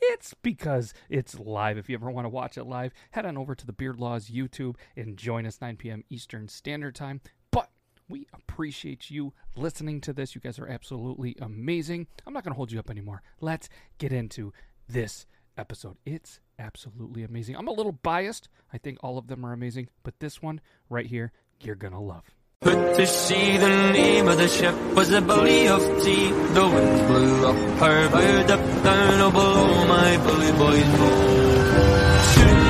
it's because it's live. If you ever want to watch it live, head on over to the Beard Laws YouTube and join us 9 p.m. Eastern Standard Time. But we appreciate you listening to this. You guys are absolutely amazing. I'm not going to hold you up anymore. Let's get into this episode. It's absolutely amazing. I'm a little biased. I think all of them are amazing, but this one right here, you're going to love. Put to sea, the name of the ship was a Billy of Tea. The wind blew up her bow, up down, oh below my bully boys blow. Soon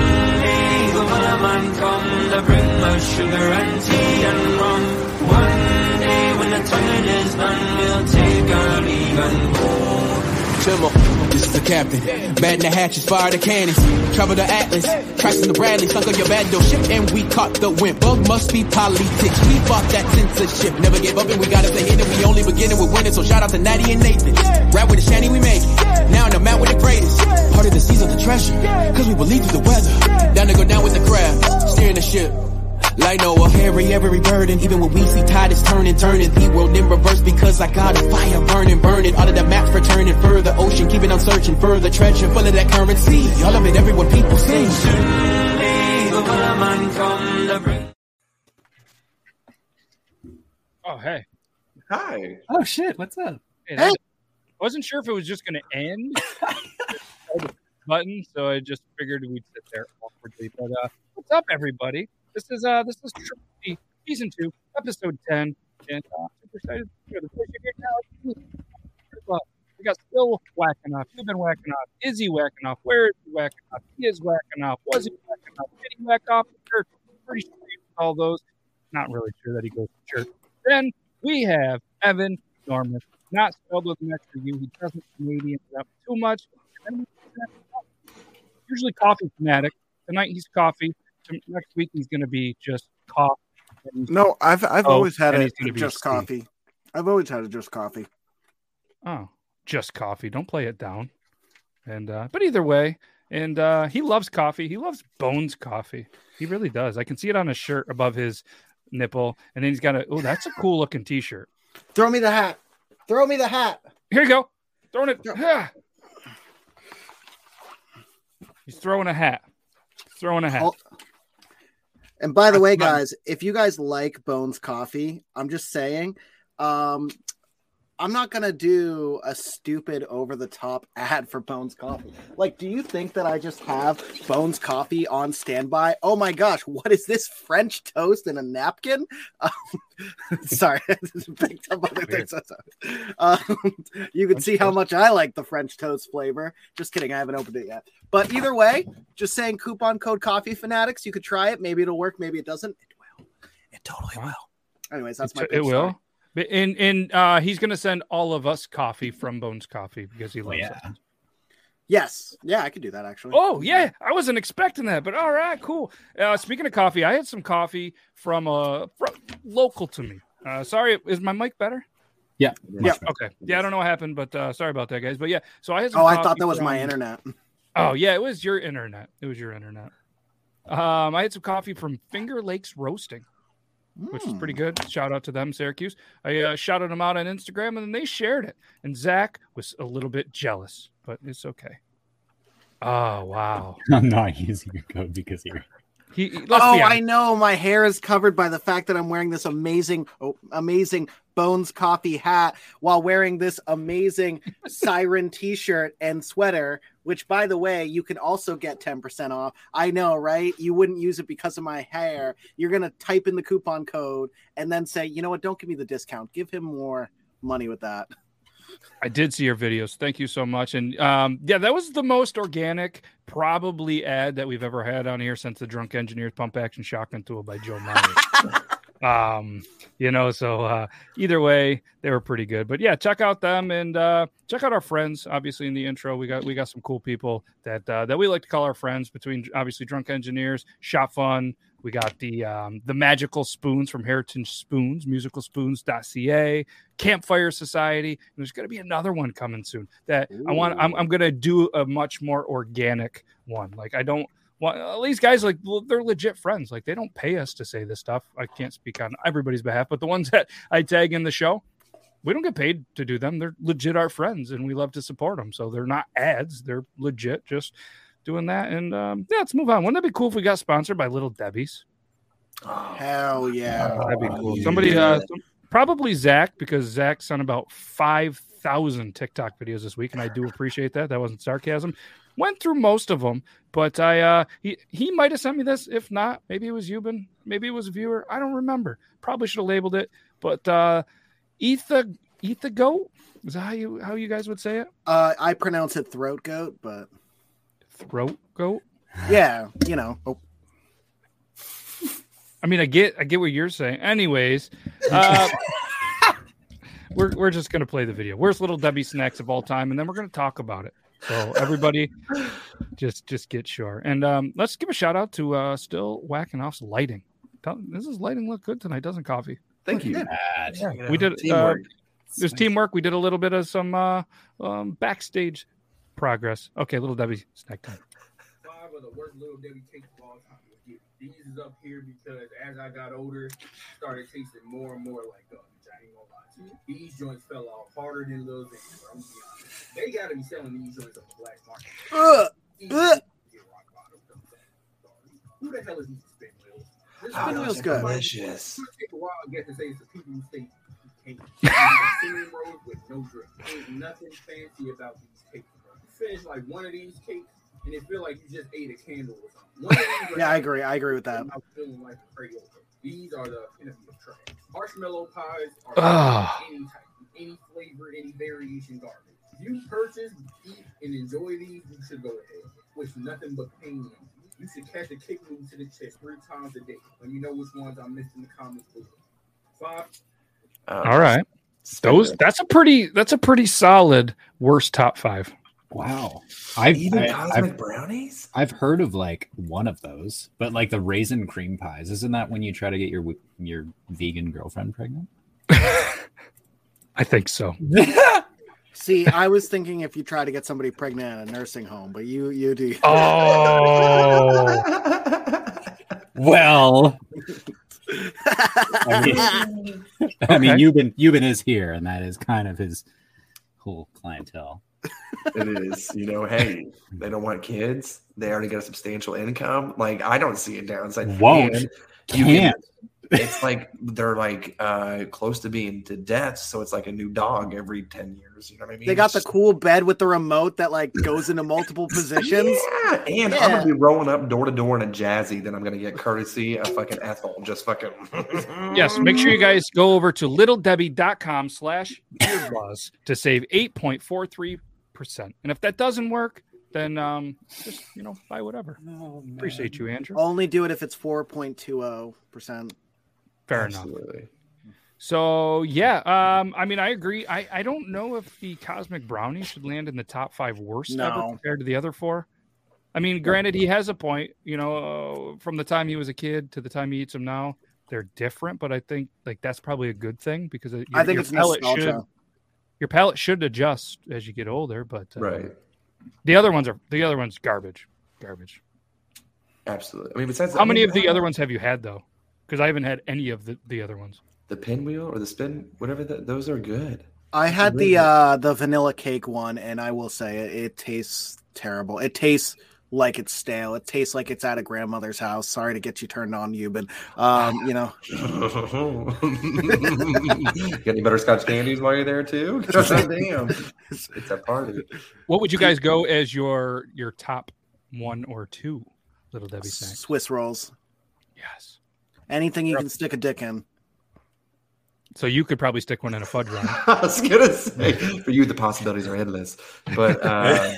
may the man come to bring us sugar and tea and rum. One day when the tonguing is done, we'll take our leave and go. This is the captain. Batting the hatches, fire the cannons. Travel the Atlas, tracks in the Bradley, sunk on your bando ship, and we caught the wind. Bug must be politics. We fought that censorship. Never gave up, and we got us ahead, and we only beginning with winning. So shout out to Natty and Nathan. Rap with the shanty, we make it. Now in the mount with the greatest. Part of the seas of the treasure, cause we believe through the weather. Down to go down with the crowd, steering the ship. Like Noah, carry every burden, even when we see tide is turning, turning the world in reverse because I got a fire burning, burning. All of the maps returning further, ocean keeping on searching further, treasure full of that currency. All of it, everyone people sing. Soon may the man come to bring Oh, hey. Hi. Oh shit, what's up? Hey, that- wasn't sure if it was just going to end. button, so I just figured we'd sit there awkwardly. But uh, what's up, everybody? This is uh, this is season two, episode ten, and uh, super excited to hear the voice you now. We got still whacking off. You've been whacking off. Is he whacking off? Where is he whacking off? He is whacking off. Was he whacking off? Did he whack off? Sure. Pretty sure all those. Not really sure that he goes to church. Then we have Evan Norman, not spelled with an extra U. He doesn't Canadian up too much. Usually coffee fanatic. Tonight he's coffee. Next week he's going to be just coffee. And- No, I've I've Oh, always had it he's gonna just Steve. coffee. I've always had it just coffee. Oh, just coffee. Don't play it down. And uh, but either way, and uh, he loves coffee. He loves Bones coffee. He really does. I can see it on his shirt above his nipple, and then he's got a. Oh, that's a cool looking T-shirt. Throw me the hat. Throw me the hat. Here you go. Throwing it. Yeah. Yeah. He's throwing a hat. Throwing a hat. Oh, And by the way, guys, if you guys like Bones Coffee, I'm just saying, um, I'm not gonna do a stupid over the top ad for Bones Coffee. Like, do you think that I just have Bones Coffee on standby? Oh my gosh, what is this French toast in a napkin? Um, sorry, picked up other things. Um, you can see how much I like the French toast flavor. Just kidding, I haven't opened it yet. But either way, just saying coupon code coffee fanatics. You could try it. Maybe it'll work. Maybe it doesn't. It will. It totally will. Anyways, that's my. It, it will. But- And and uh, he's going to send all of us coffee from Bones Coffee because he loves yeah. it. Yes. Yeah, I could do that actually. Oh yeah, I wasn't expecting that, but all right, cool. Uh, speaking of coffee, I had some coffee from uh from local to me. Uh, sorry, is my mic better? Yeah. Yeah. Okay. Yeah, I don't know what happened, but uh, sorry about that, guys. But yeah, so I had. Some Oh, I thought that was my internet. Oh yeah, it was your internet. It was your internet. Um, I had some coffee from Finger Lakes Roasting, which is Hmm. pretty good. Shout out to them, Syracuse. I uh, shouted them out on Instagram, and then they shared it. And Zach was a little bit jealous, but it's okay. Oh wow. I'm not using your code because you're He, he- oh. I know. My hair is covered by the fact that I'm wearing this amazing, oh, amazing Bones Coffee hat while wearing this amazing Siren T-shirt and sweater. Which, by the way, you can also get 10% off. I know, right? You wouldn't use it because of my hair. You're gonna type in the coupon code and then say, you know what? Don't give me the discount. Give him more money with that. I did see your videos. Thank you so much. And um, yeah, that was the most organic, probably ad that we've ever had on here since the Drunk Engineers Pump Action Shotgun Tool by Joe Myers. Um, you know, so uh, either way, they were pretty good. But yeah, check out them and uh, check out our friends. Obviously, in the intro, we got we got some cool people that uh, that we like to call our friends. Between obviously drunk engineers, shop fun. We got the um, the magical spoons from Heritage Spoons, musicalspoons.ca, Campfire Society. And there's going to be another one coming soon that I want. I'm, I'm going to do a much more organic one. Like I don't well, these guys like they're legit friends. Like they don't pay us to say this stuff. I can't speak on everybody's behalf, but the ones that I tag in the show, we don't get paid to do them. They're legit our friends, and we love to support them. So they're not ads. They're legit just doing that. And um, yeah, let's move on. Wouldn't that be cool if we got sponsored by Little Debbie's? Hell yeah. That'd be cool. Somebody, uh, probably Zach, because Zach sent about five thousand TikTok videos this week, and I do appreciate that. That wasn't sarcasm. Went through most of them, but I uh he he might have sent me this. If not, maybe it was Euban, maybe it was a viewer. I don't remember. Probably should have labeled it. But uh Etha Etha goat is that how you how you guys would say it? Uh, I pronounce it throat goat, but Throat goat. yeah, you know. Oh, I mean, I get I get what you're saying. Anyways, uh, we're we're just gonna play the video. Where's Little Debbie snacks of all time, and then we're gonna talk about it. So everybody, just just get sure. And um, let's give a shout out to uh, still whacking off's lighting. Tell- This is lighting look good tonight, doesn't coffee? Thank you. Yeah, You know, we did. Uh, teamwork. there's teamwork. We did a little bit of some uh, um, backstage progress. Okay, Little Debbie snack time. five of the worst little Debbie cakes of all time. These is up here because as I got older, started tasting more and more like garbage. I ain't gonna lie to you. These joints fell off harder than Lil Xan. bro. I'm gonna be honest. They gotta be selling these joints on the black market. Ugh. Easy Ugh. to get rock bottom from that. Who the hell is these spin wheels? This spin those wheels are good. delicious. It could take a while, I guess, to say it's the people who say you can't. Cinnamon rolls with no drip. Ain't nothing fancy about these cakes, bro. You finish like one of these cakes, and it feel like you just ate a candle or something. One of these Yeah, I agree. I agree with that. I'm feeling like a Crayola. These are the epitome of trash. Marshmallow pies are any type, any flavor, any variation garbage. If you purchase, eat, and enjoy these, you should go ahead. Wish nothing but pain. You should catch a kick move to the chest three times a day. Let me know which ones I missed in the comments below. Five. Uh, All right, those that's a pretty that's a pretty solid worst top five. Wow. I've, even I, cosmic I've brownies. I've heard of like one of those, but like the raisin cream pies, isn't that when you try to get your your vegan girlfriend pregnant? I think so. See, I was thinking if you try to get somebody pregnant at a nursing home, but you you do. Oh, Well, I mean, I mean, Okay. Euban Euban is here, and that is kind of his whole clientele. It is. You know, hey, they don't want kids. They already got a substantial income. Like, I don't see a downside. Won't. And you Can't. it's like they're like uh close to being to death, so it's like a new dog every 10 years. You know what I mean? They got the cool bed with the remote that like goes into multiple positions. Yeah, and I'm gonna be rolling up door to door in a jazzy. Then I'm gonna get courtesy a fucking Ethel. Just fucking yes. Make sure you guys go over to littledebbie.com slash beardlaws to save 8.43%. And if that doesn't work, then um, just, you know, buy whatever. Appreciate you, Andrew. Only do it if it's four point two zero percent. Fair enough. Absolutely. So yeah, um, I mean, I agree. I, I don't know if the Cosmic Brownie should land in the top five worst ever compared to the other four. I mean, granted, he has a point. You know, uh, from the time he was a kid to the time he eats them now, they're different. But I think like that's probably a good thing because it- I think your it's palate should nostalgia. Your palate should adjust as you get older. But uh, Right. the other ones are the other ones garbage, garbage. Absolutely. I mean, besides How many I mean, of the other ones have you had though? Because I haven't had any of the, the other ones. the pinwheel or the spin, whatever that those are good. I had Really the good. uh the vanilla cake one, and I will say it, it tastes terrible. It tastes like it's stale. It tastes like it's at a grandmother's house. Sorry to get you turned on, you, but um, you know, Got any butterscotch candies while you're there too? Damn, it's a party. What would you guys go as your your top one or two little Debbie snacks? Swiss rolls. Yes. Anything you can stick a dick in. So you could probably stick one in a fudge round. I was gonna say for you the possibilities are endless, but uh,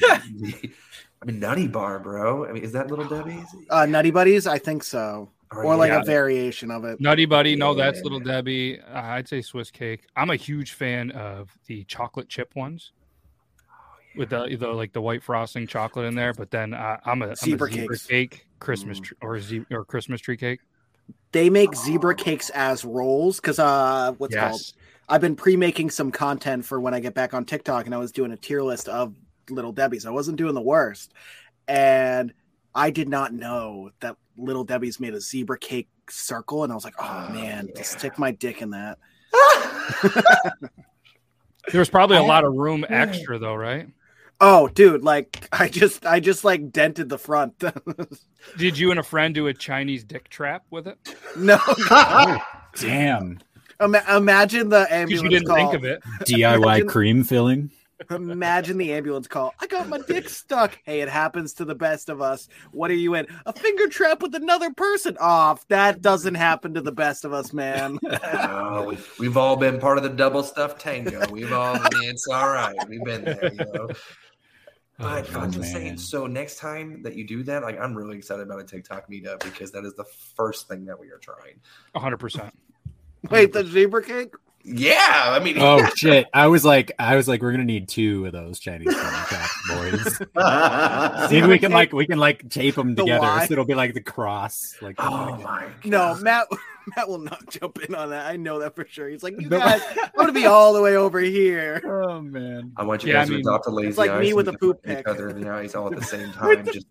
I mean Nutty Bar, bro. I mean, is that Little Debbie's? Uh, Nutty Buddies, I think so. or like yeah. a variation of it. Nutty Buddy, no, that's Yeah. Little Debbie. Uh, I'd say Swiss cake. I'm a huge fan of the chocolate chip ones. With the, the like the white frosting chocolate in there, but then uh, I'm a, I'm Zebra a zebra cake Christmas Mm. tree or ze- or Christmas tree cake. They make zebra cakes as rolls because uh, what's it called? I've been pre-making some content for when I get back on TikTok, and I was doing a tier list of Little Debbie's. I wasn't doing the worst, and I did not know that Little Debbie's made a zebra cake circle, and I was like, oh Oh, man, yeah. stick my dick in that. there's probably a I- lot of room extra though, right? Oh, dude, like I just, I just like dented the front. Did you and a friend do a Chinese dick trap with it? no, oh, Damn. Ima- imagine the Because ambulance you didn't call. think of it. DIY Imagine- cream filling. Imagine the ambulance call. I got my dick stuck. Hey, it happens to the best of us. What are you in? A finger trap with another person? Off. that doesn't happen to the best of us, man. Oh, we- we've all been part of the double stuffed tango. We've all, I mean, it's all right. We've been there, you know. But Oh, I'm just saying, so next time that you do that, like I'm really excited about a TikTok meetup because that is the first thing that we are trying. 100%. Wait, the zebra cake? Yeah, I mean, Oh shit! I was like, I was like, we're gonna need two of those Chinese corn chops, boys. Maybe we can like, we can like tape them The together. Y? So it'll be like the cross. Like, oh my, No, Matt. Matt will not jump in on that. I know that for sure. He's like, you guys, I'm gonna be all the way over here. Oh man. I want you Yeah, guys I mean, to adopt a lazy like eye me with we a can poop look pic. each other in the eyes all at the same time. Just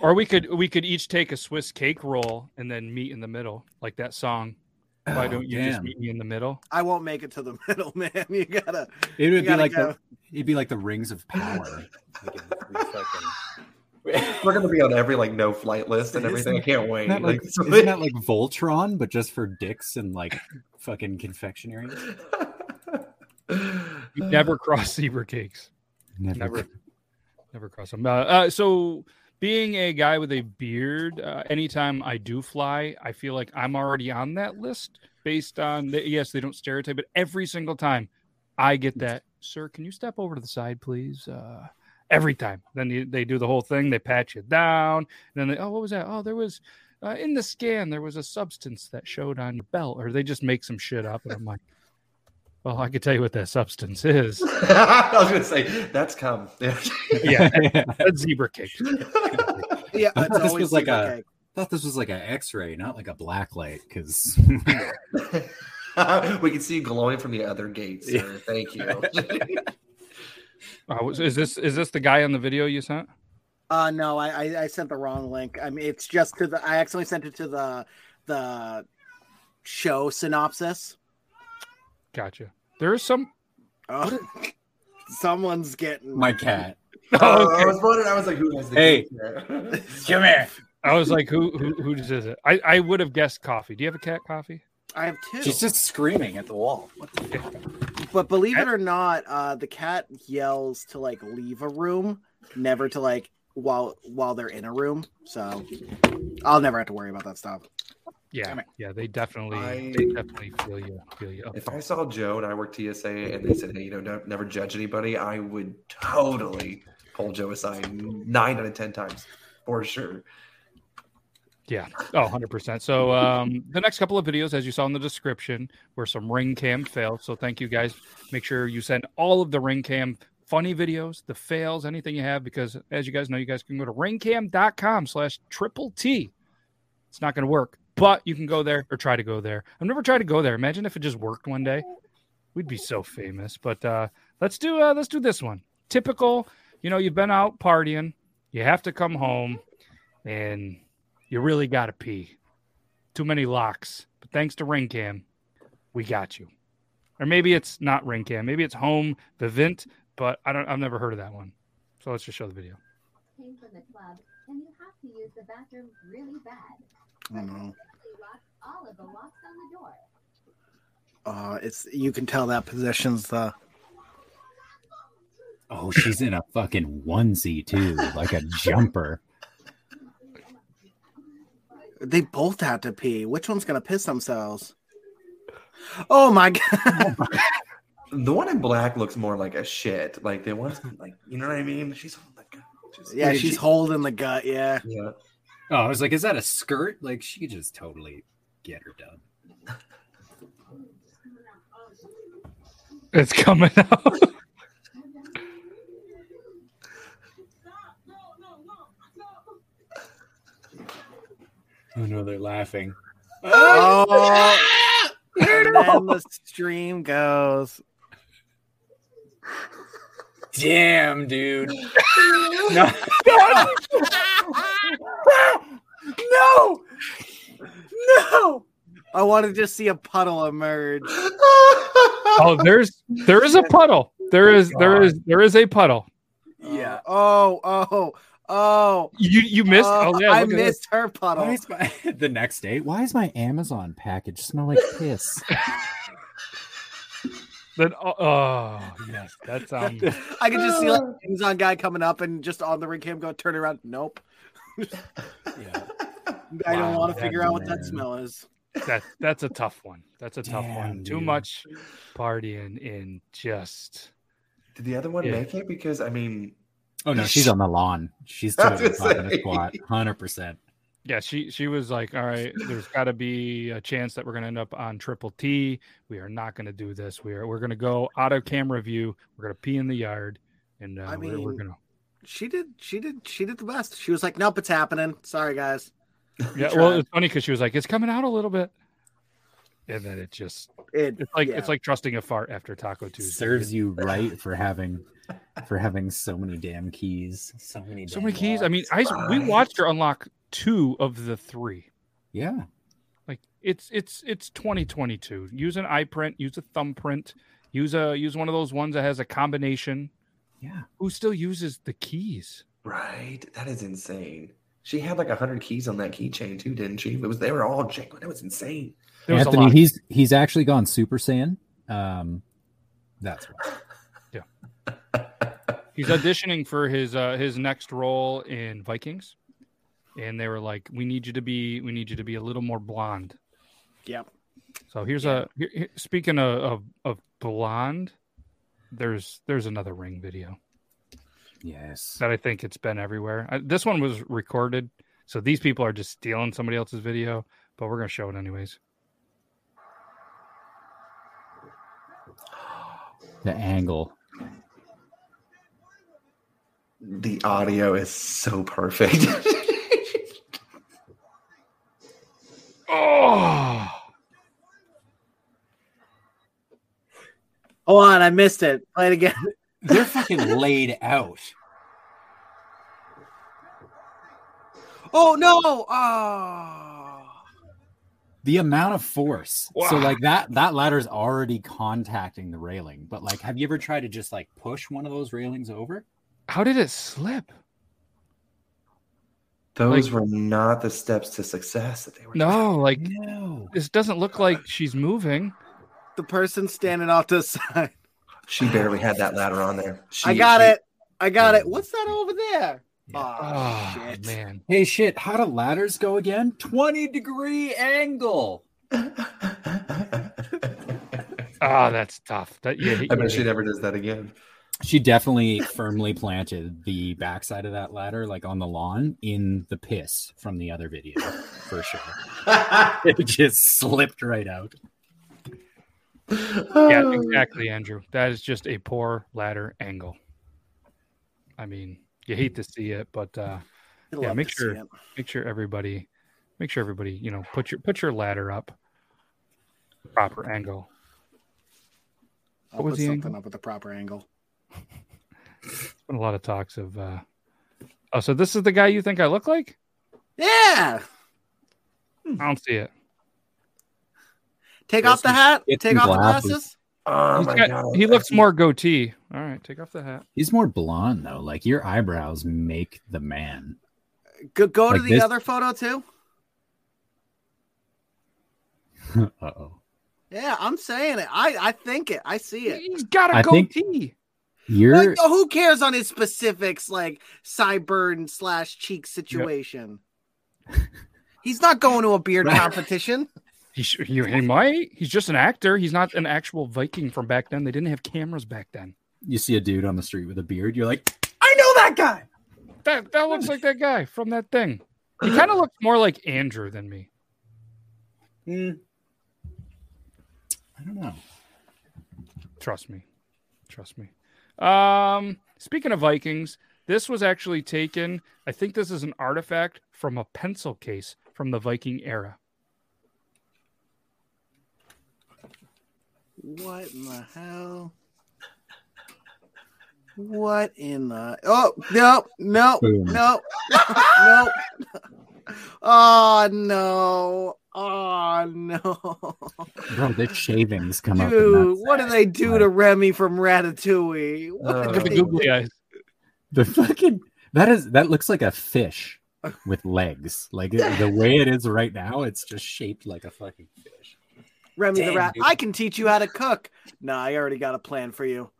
Or we could we could each take a Swiss cake roll and then meet in the middle, like that song. Why Oh, don't you just meet me in the middle? I won't make it to the middle, man. You gotta. It would be like go. the, it'd be like the rings of power. Like in three fucking- we're gonna be on every like no flight list and everything. I can't wait. Isn't that like, Like, isn't that like Voltron, but just for dicks and like fucking confectionery? Never cross zebra cakes. Never. Never, never cross them. Uh, uh, so, being a guy with a beard, uh, anytime I do fly, I feel like I'm already on that list based on the, yes, they don't stereotype, but every single time I get that, sir, can you step over to the side, please? Uh, every time. Then you, they do the whole thing. They pat you down. Then they, oh, what was that? Oh, there was uh, in the scan, there was a substance that showed on your belt, or they just make some shit up. And I'm like, well, I could tell you what that substance is. I was gonna say that's come. Yeah. Yeah, that's zebra cake. Yeah, I thought this always was like a- cake. I thought this was like an X-ray, not like a black light, because we can see you glowing from the other gate, sir. Thank you. Uh, is this is this the guy on the video you sent? Uh no, I, I I sent the wrong link. I mean, it's just to the. I accidentally sent it to the the show synopsis. Gotcha. There is some. Oh, someone's getting my cat. Oh, I was wondering. I was like, who has the Hey. gate there? Come here. I was like, who who who is it? I I would have guessed coffee. Do you have a cat coffee? I have two. She's just screaming at the wall. But believe it or not, uh, the cat yells to like leave a room, never to like while while they're in a room. So I'll never have to worry about that stuff. Yeah, yeah. They definitely I- they definitely feel you feel you. If I saw Joe and I worked TSA and they said, hey, you know, don't, never judge anybody, I would totally pull Joe aside nine out of 10 times for sure. Yeah. Oh, 100%. So um, the next couple of videos, as you saw in the description, were some ring cam fails. So thank you guys. Make sure you send all of the ring cam funny videos, the fails, anything you have, because as you guys know, you guys can go to ringcam.com slash triple T. It's not going to work, but you can go there or try to go there. I've never tried to go there. Imagine if it just worked one day. We'd be so famous. But uh, let's do uh, let's do this one. Typical, you know, you've been out partying, you have to come home, and you really got to pee. Too many locks. But thanks to RingCam, we got you. Or maybe it's not RingCam. Maybe it's Home Vivint, but I don't. I've never heard of that one. So let's just show the video. came from the club, and you have to use the bathroom really bad. I don't know. Quickly lock all of the locks on the door. Uh, it's you can tell that position's the Oh, she's in a fucking onesie too, like a jumper. they both had to pee. Which one's gonna piss themselves? Oh my god! The one in black looks more like a shit. Like the one's like, you know what I mean? She's holding the gun. She's- yeah, she's holding the gut. Yeah, Yeah. Oh, I was like, is that a skirt? Like she just totally get her done. It's coming out. Oh no, they're laughing. Oh, and then the stream goes. Damn, dude. No. no. No. I want to just see a puddle emerge. oh, there's there is a puddle. There is there is there is a puddle. Yeah. Oh, oh, oh. You you missed. Oh, oh yeah, I look at this. missed her puddle. Why is my the next day? Why is my Amazon package smell like piss? That, oh, oh yes, that's um. I could just see like an Amazon guy coming up and just on the ring cam go turn around. Nope. yeah. I don't Wow, want to figure out what that smell is. that that's a tough one. That's a tough one. Damn, Too much partying in just. Did the other one Yeah. make it? Because I mean, Oh no, she's on the lawn. She's totally gonna talking a squat. Hundred percent. Yeah, she she was like, "All right, there's got to be a chance that we're going to end up on Triple T. We are not going to do this. We are we're going to go out of camera view. We're going to pee in the yard, and uh, I we're, we're going to." She did. She did. She did the best. She was like, "Nope, it's happening." Sorry, guys. Yeah, well, it's funny because she was like, "It's coming out a little bit," and then it just It, it's like yeah. it's like trusting a fart after Taco Tuesday. Serves you right for having for having so many damn keys. So many so damn many keys. I mean, locks. I we watched her unlock two of the three. Yeah. Like it's it's it's 2022. Use an eye print, use a thumbprint, use a use one of those ones that has a combination. Yeah. Who still uses the keys? right? That is insane. She had like hundred keys on that keychain too, didn't she? It was they were all jingling. That was insane. There Anthony, lot. he's he's actually gone Super Saiyan. Um that's why. Yeah. he's auditioning for his uh his next role in Vikings. And they were like, "We need you to be we need you to be a little more blonde." Yep. So here's a here, here- speaking of, of of blonde, there's there's another ring video. Yes. that I think it's been everywhere. I, this one was recorded, so these people are just stealing somebody else's video, but we're gonna show it anyways. The angle. The audio is so perfect. Oh, Hold on, I missed it. Play it again. They're fucking laid out. Oh no! Oh. The amount of force. So like that that ladder's already contacting the railing. But like have you ever tried to just like push one of those railings over? how did it slip? Those Like- were not the steps to success that they were. No, like No. this doesn't look like she's moving. The person standing off to the side. She barely had that ladder on there. She, I got she- it. I got it. What's that over there? Oh, Oh, shit. man, Hey shit, how do ladders go again? 20 degree angle. ah, that's tough. That yeah, I bet she never does that again. She definitely firmly planted the backside of that ladder, like on the lawn, in the piss from the other video, for sure. It just slipped right out. yeah, exactly, Andrew. That is just a poor ladder angle. I mean, you hate to see it, but uh, You'll yeah, make sure make sure everybody make sure everybody you know put your put your ladder up proper angle I'll was put the something angle? up with the proper angle. Been a lot of talks of uh oh so this is the guy you think i look like Yeah. i don't see it Take Yes, off the hat. Take off the glasses. glasses. Oh He's my got- god, he looks more goatee all right take off the hat He's more blonde though. Like your eyebrows make the man. Go, go to the this- other photo too. uh oh. Yeah, I'm saying it. I I think it. I see it. he's got a I think- goatee You're Like, who cares on his specifics, like sideburn slash cheek situation? He's not going to a beard Right. competition. he, sh- he, he might he's just an actor he's not an actual viking from back then they didn't have cameras back then you see a dude on the street with a beard, you're like, I know that guy. that that looks like that guy from that thing He kind of looks more like Andrew than me. Hmm. I don't know. Trust me. Trust me. Um, speaking of Vikings, this was actually taken. I think this is an artifact from a pencil case from the Viking era. What in the hell? What in the? Oh no, no, no, no! Oh no! Oh no! Bro, the shavings come up. Dude, what do they do Like, to Remy from Ratatouille? What Uh, did Look at the googly eyes. The fucking that is that looks like a fish with legs. Like the way it is right now, it's just shaped like a fucking fish. Remy the rat. dude. I can teach you how to cook. No, I already got a plan for you.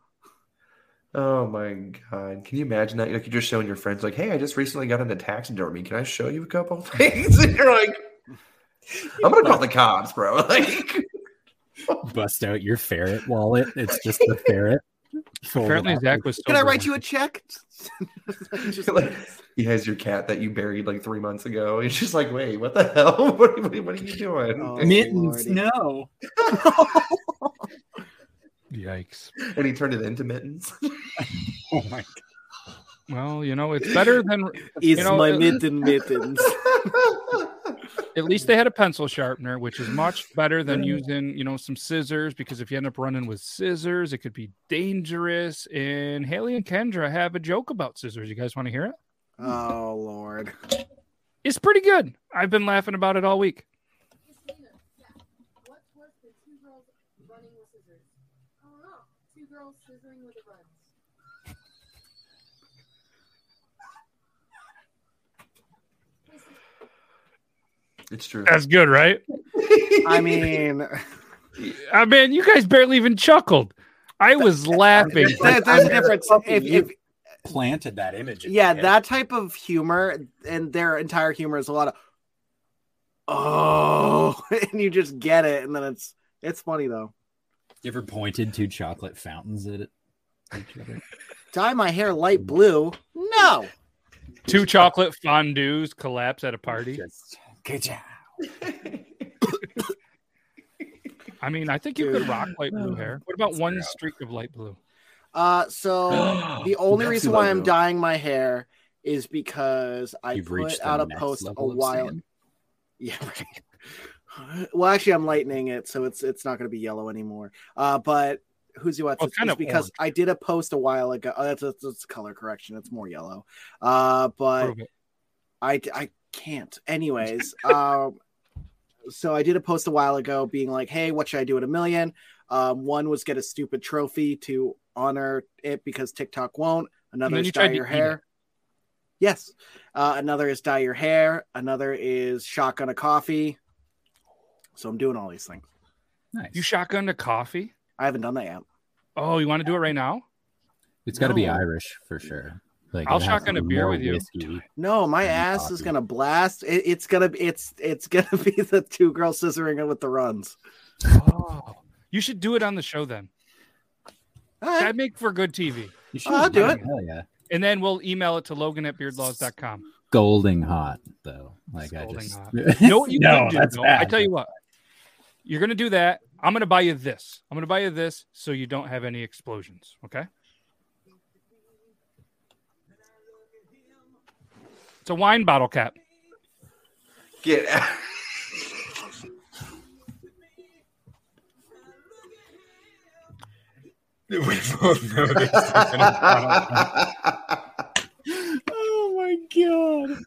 Oh my god! Can you imagine that? Like you're just showing your friends, like, "Hey, I just recently got into taxidermy. Can I show you a couple things?" And you're like, "I'm gonna call the cops, bro." Like, Bust out your ferret wallet. It's just the ferret. folded Apparently, up. Zach was. Can I write you a check? Just like he has your cat that you buried like three months ago. He's just like, "Wait, what the hell? What, what, what are you doing?" Oh. mittens. Lordy. No. Yikes. And he turned it into mittens. Oh my Well, you know, it's better than It's know, my mitten mittens. At least they had a pencil sharpener, which is much better than using, you know, some scissors because if you end up running with scissors, it could be dangerous. And Haley and Kendra have a joke about scissors. You guys want to hear it? Oh Lord. It's pretty good. I've been laughing about it all week. Christina, yeah. What was the two girls running with scissors? I don't know. Two girls scissoring with the runs. It's true. That's good, right? I mean, I mean, you guys barely even chuckled. I was laughing. there- there's a difference. If, if planted that image. in yeah, that type of humor and their entire humor is a lot of oh, and you just get it, and then it's it's funny though. You ever pointed two chocolate fountains at it? each other? Dye my hair light blue? No. Two chocolate fondues collapse at a party. Just ka-chow. I mean, I think you could rock light blue hair. What about Let's one streak of light blue? Uh, so the only That's reason why I'm know. dyeing my hair is because I You've put reached out a next post a level of while. Sam. Yeah, right. Well, actually, I'm lightening it, so it's it's not going to be yellow anymore. Uh, but who's you what's Well, it's kind of because orange. I did a post a while ago. Oh, that's, that's, that's color correction. It's more yellow. Uh, but Prove it. I I can't. Anyways, um, so I did a post a while ago, being like, "Hey, what should I do at a million? Um, one was get a stupid trophy to honor it because TikTok won't. Another is you dye your eat hair. Yes. Uh, another is dye your hair. Another is shotgun a coffee. So I'm doing all these things. Nice. You shotgun a coffee? I haven't done that yet. Oh, you want to do it right now? It's got to be Irish for sure. Like I'll it has shotgun a beer with you. whiskey. No, my Maybe ass is gonna blast. It, it's gonna be it's it's gonna be the two girls scissoring it with the runs. Oh, you should do it on the show then. All right. That'd make for good TV. You should I'll do it. Hell yeah. And then we'll email it to Logan at beardlaws.com. Golding hot though. Like I just hot. You know what you no, could do? that's though? I tell you what, you're gonna do that. I'm gonna buy you this. I'm gonna buy you this so you don't have any explosions. Okay. It's a wine bottle cap. Get out. We both know this. oh my god.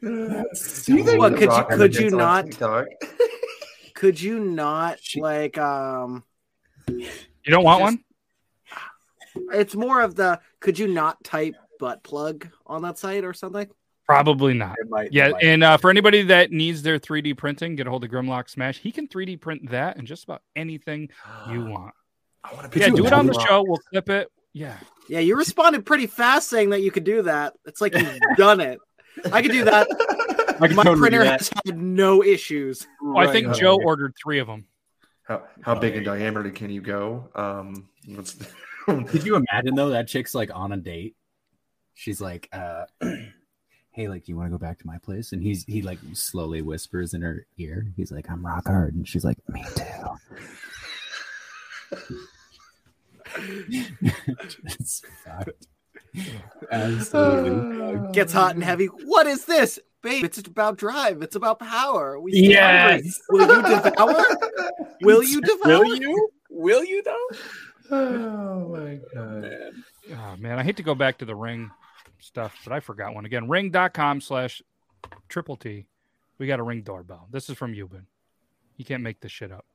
Do you What, could you- could you not- Could you not like um? You don't want Just- one? It's more of the. Could you not type butt plug on that site or something? Probably not. It might- it Yeah, might- and uh, for anybody that needs their 3D printing, get a hold of Grimlock Smash. He can 3D print that and just about anything you want. I want to yeah, do it on the imagine? show. We'll clip it. Yeah. Yeah, you responded pretty fast saying that you could do that. It's like you've done it. I could do that. I can My totally printer that. has had no issues. Well, I think Right. Joe ordered three of them. How, how big in diameter can you go? Um, what's Could you imagine though that chick's like on a date? She's like, uh, "Hey, like, do you want to go back to my place?" And he's he like slowly whispers in her ear. He's like, "I'm rock hard," and she's like, "Me too." it's fucked. Absolutely. fucked. Gets hot and heavy. What is this? Babe, it's about drive. It's about power. We. Yes. Will you devour? Will you devour? Will you? Will you though? Oh my god. Oh man, I hate to go back to the ring stuff, but I forgot one again. Ring.com slash triple T. We got a ring doorbell. This is from Euban. You can't make this shit up.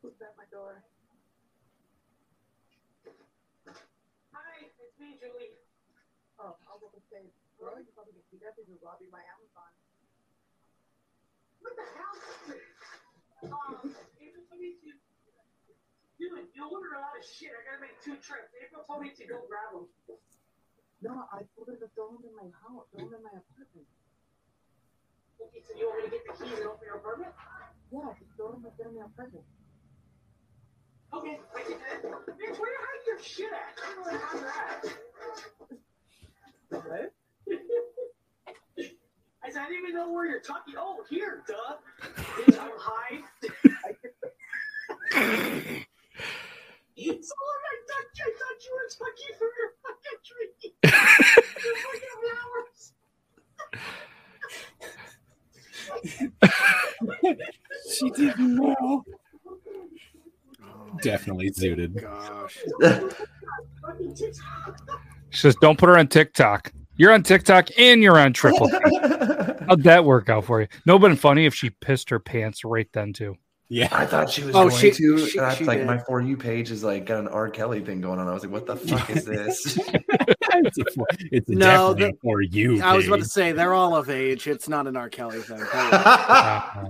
Who's at my door? Hi, it's me, Julie. Oh, I was going to say, girl, you probably can see that because robbing my Amazon. What the hell? Um, April told me to. Dude, you ordered a lot of shit. I gotta make two trips. April told me to go grab them. No, I to throw them in my house, them in my apartment. Okay, so you want me to get the keys and open your apartment? Yeah, just there in my apartment. Okay, I can do that. Bitch, where you hide your shit at? I don't know where to hide your at. What? I said, I didn't even know where you're talking. Oh, here, duh. Bitch, I don't hide. so when I touched you, I thought you were talking from your fucking tree. your fucking flowers. She didn't know. Oh, Definitely zooted. Gosh. She says, "Don't put her on TikTok. You're on TikTok and you're on Triple How'd that work out for you? No, but funny if she pissed her pants right then too. Yeah. I thought she was Oh, going she- to. she- and I, she like did. my for you page is like got an R. Kelly thing going on. I was like, what the fuck is this? it's a, for- it's a No, definitely for you. I was about to say they're all of age. It's not an R. Kelly thing. Uh,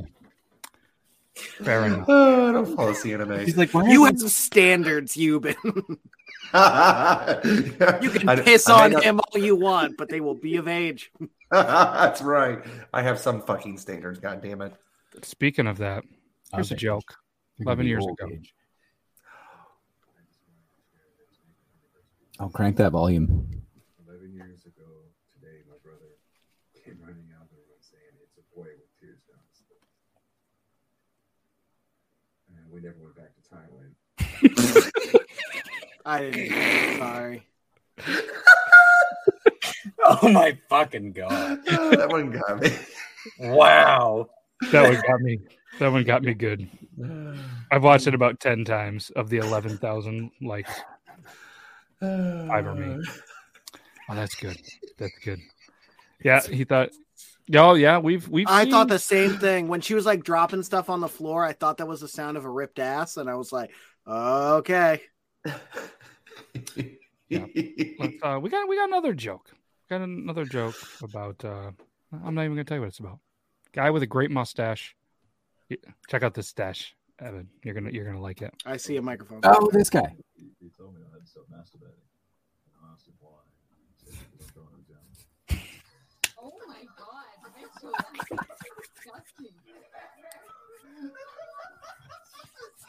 fair enough. oh, I don't follow CNMA. He's like, why you hasn't- have standards, Euban. You you can piss on him all you want, but they will be of age. That's right. I have some fucking standards. God damn it. Speaking of that, here's a joke. You're 11 years ago. age. I'll crank that volume. 11 years ago today, my brother came running out of the room saying, It's a boy with tears down his throat. And we never went back to Thailand. I didn't. Sorry. Oh my fucking god! that one got me. Wow. That one got me. That one got me good. I've watched it about ten times of the eleven thousand likes. Five or me. Oh, that's good. That's good. Yeah, he thought. Oh yeah, we've we've. I seen- thought the same thing when she was like dropping stuff on the floor. I thought that was the sound of a ripped ass, and I was like, okay. Let's, uh, we got we got another joke. Got another joke about. uh I'm not even gonna tell you what it's about. Guy with a great mustache. Check out this stash, Evan. You're gonna you're gonna like it. I see a microphone. Oh, this guy. He told me I had to stop masturbating. I asked him why. He said, "Because I'm going to jail." Oh my god, that's so disgusting.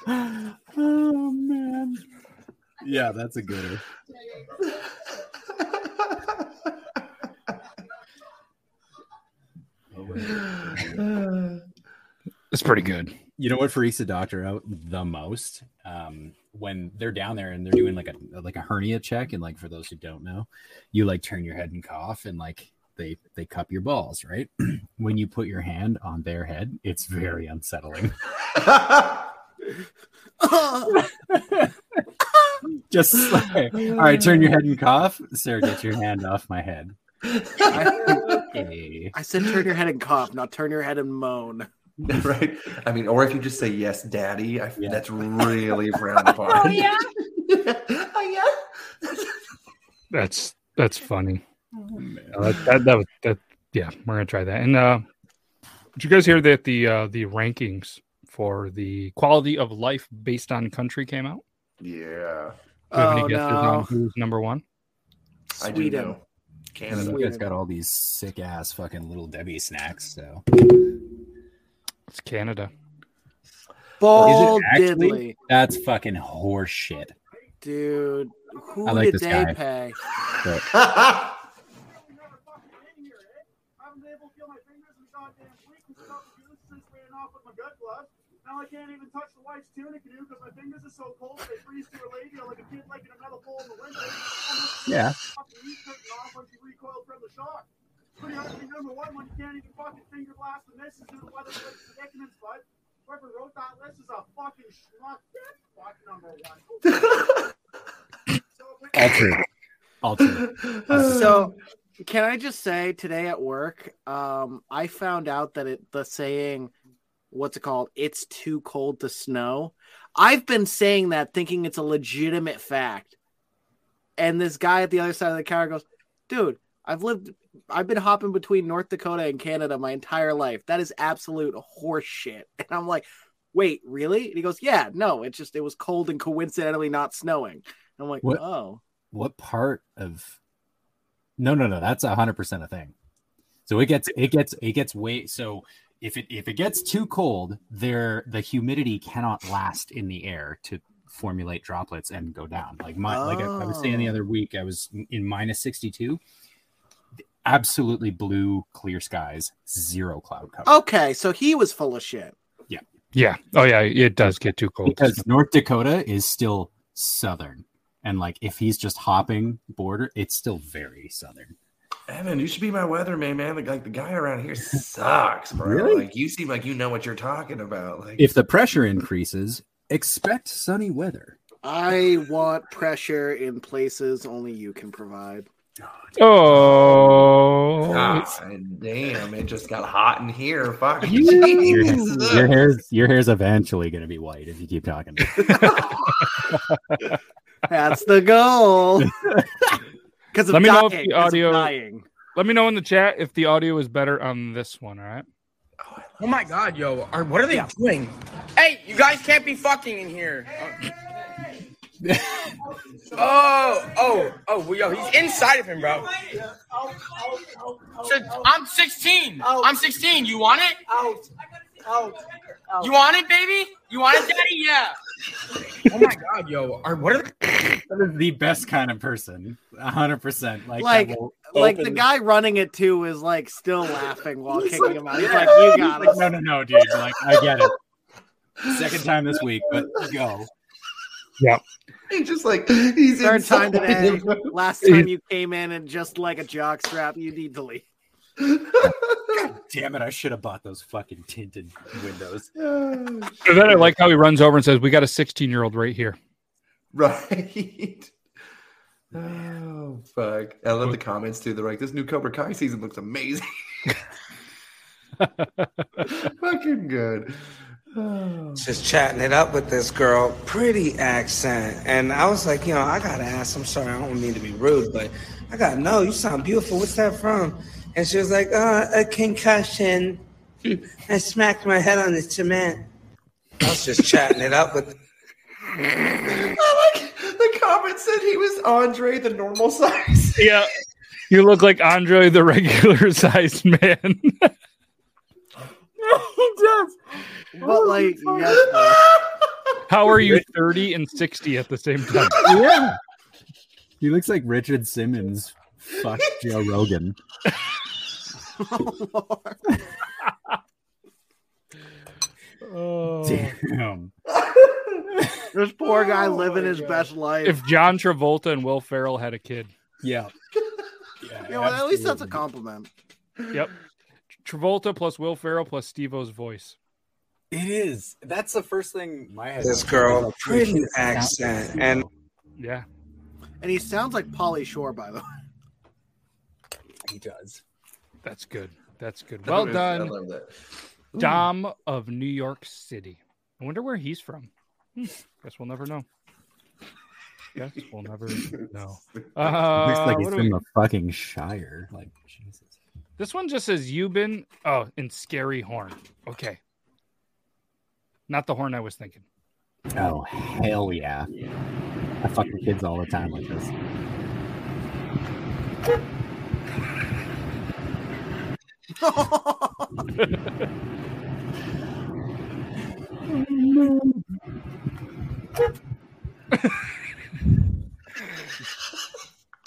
Oh man. Yeah, that's a gooder. It's pretty good. You know what freaks a doctor out the most? Um, when they're down there and they're doing like a like a hernia check, and like for those who don't know, you like turn your head and cough, and like they they cup your balls, right? when you put your hand on their head, it's very unsettling. Just like, all right, turn your head and cough. Sarah, get your hand off my head. Okay. I said turn your head and cough, not turn your head and moan. right? I mean, or if you just say yes, daddy, I, Yeah. that's really frowned upon. Oh yeah. oh yeah. That's that's funny. Uh, that, that that that. Yeah, we're gonna try that. And uh, did you guys hear that the uh, the rankings for the quality of life based on country came out? Yeah, Do you have Oh, any guesses on no. who's number one? I do Sweden. know. Canada. You guys got all these sick ass fucking little Debbie snacks, so It's Canada. Bald actually? diddly. That's fucking horse shit. Dude, who I like did this they guy. pay? But Now I can't even touch the wife's tunic canoe because my fingers are so cold they freeze to a lady or like a kid like in a metal bowl in the winter. Almost Yeah. fucking meat curtain off when she recoiled from the shock. Pretty hard to be number one when you can't even fucking finger blast the misses due to weather predicaments, but whoever wrote that list is a fucking schmuck. That's fuck number one. all true. So, can I just say today at work, um, I found out that it the saying, what's it called? It's too cold to snow. I've been saying that thinking it's a legitimate fact. And this guy at the other side of the counter goes, dude, I've lived I've been hopping between North Dakota and Canada my entire life. That is absolute horseshit. And I'm like, wait, really? And he goes, Yeah, no, it just it was cold and coincidentally not snowing. And I'm like, What- oh. what part of no no no that's a hundred percent a thing so it gets it gets it gets way so if it if it gets too cold there the humidity cannot last in the air to formulate droplets and go down like my like I, I was saying the Oh. other week i was in minus 62 absolutely blue clear skies zero cloud cover Okay, so he was full of shit. yeah Yeah. Oh yeah, it does get too cold. because north dakota is still southern and like if he's just hopping border it's still very southern Evan, you should be my weatherman, man. Like, like the guy around here sucks, bro. Really? Like you seem like you know what you're talking about. Like if the pressure increases expect sunny weather I want pressure in places only you can provide. Oh, God damn, it just got hot in here. Fuck. your, your hair's your hair's eventually going to be white if you keep talking. That's the goal. Because Let me know if the the 'cause of audio. dying. Let me know in the chat if the audio is better on this one. All right. Oh my god, yo. Are, what are they doing? Hey, you guys can't be fucking in here. Oh, oh, oh, well, yo, he's inside of him, bro. So, I'm 16. I'm 16. You want it? Out. Out. You want it, baby? You want it, daddy? Yeah. Oh my god, yo. Are, what are they? that is the best kind of person, hundred percent. Like, Like, like the guy running it too is like still laughing while He's kicking like, him out. He's like, "You got Like, it." no, no, no, dude. Like, I get it. Second time this week, but go. Yeah. He's just like he's Third time inside today. Last time you came in and just like a jock strap, you need to leave. Damn it! I should have bought those fucking tinted windows. And then I like how he runs over and says, "We got a 16 year old right here." Right. Oh fuck! I love the comments too. They're like, "This new Cobra Kai season looks amazing." Fucking good. Oh. just chatting it up with this girl, pretty accent. And I was like, you know, I gotta ask, I'm sorry, I don't mean to be rude, but I gotta know, you sound beautiful. What's that from? And she was like, uh, a concussion. I smacked my head on the cement. I was just chatting it up with I like the comment said he was Andre, the normal size. Yeah. You look like Andre, the regular sized man. he does. But like, yes. How are you 30 and 60 at the same time? yeah. He looks like Richard Simmons. Fuck Joe Rogan. Oh. Damn. this poor guy oh living his best life. If John Travolta and Will Ferrell had a kid. Yeah. you know, at least that's a compliment. Yep. Travolta plus Will Ferrell plus Steve-O's voice. It is. That's the first thing my head. this girl, pretty accent. And Yeah. And he sounds like Pauly Shore, by the way. He does. That's good. That's good. Well I done, love that. Dom of New York City. I wonder where he's from. Hmm. Guess we'll never know. Guess we'll never know. Uh, Looks like he's from we- the fucking Shire. Like Jesus. This one just says you've been Oh, in Scary Horn. Okay. Not the horn I was thinking. Oh hell yeah! I fuck with kids all the time like this.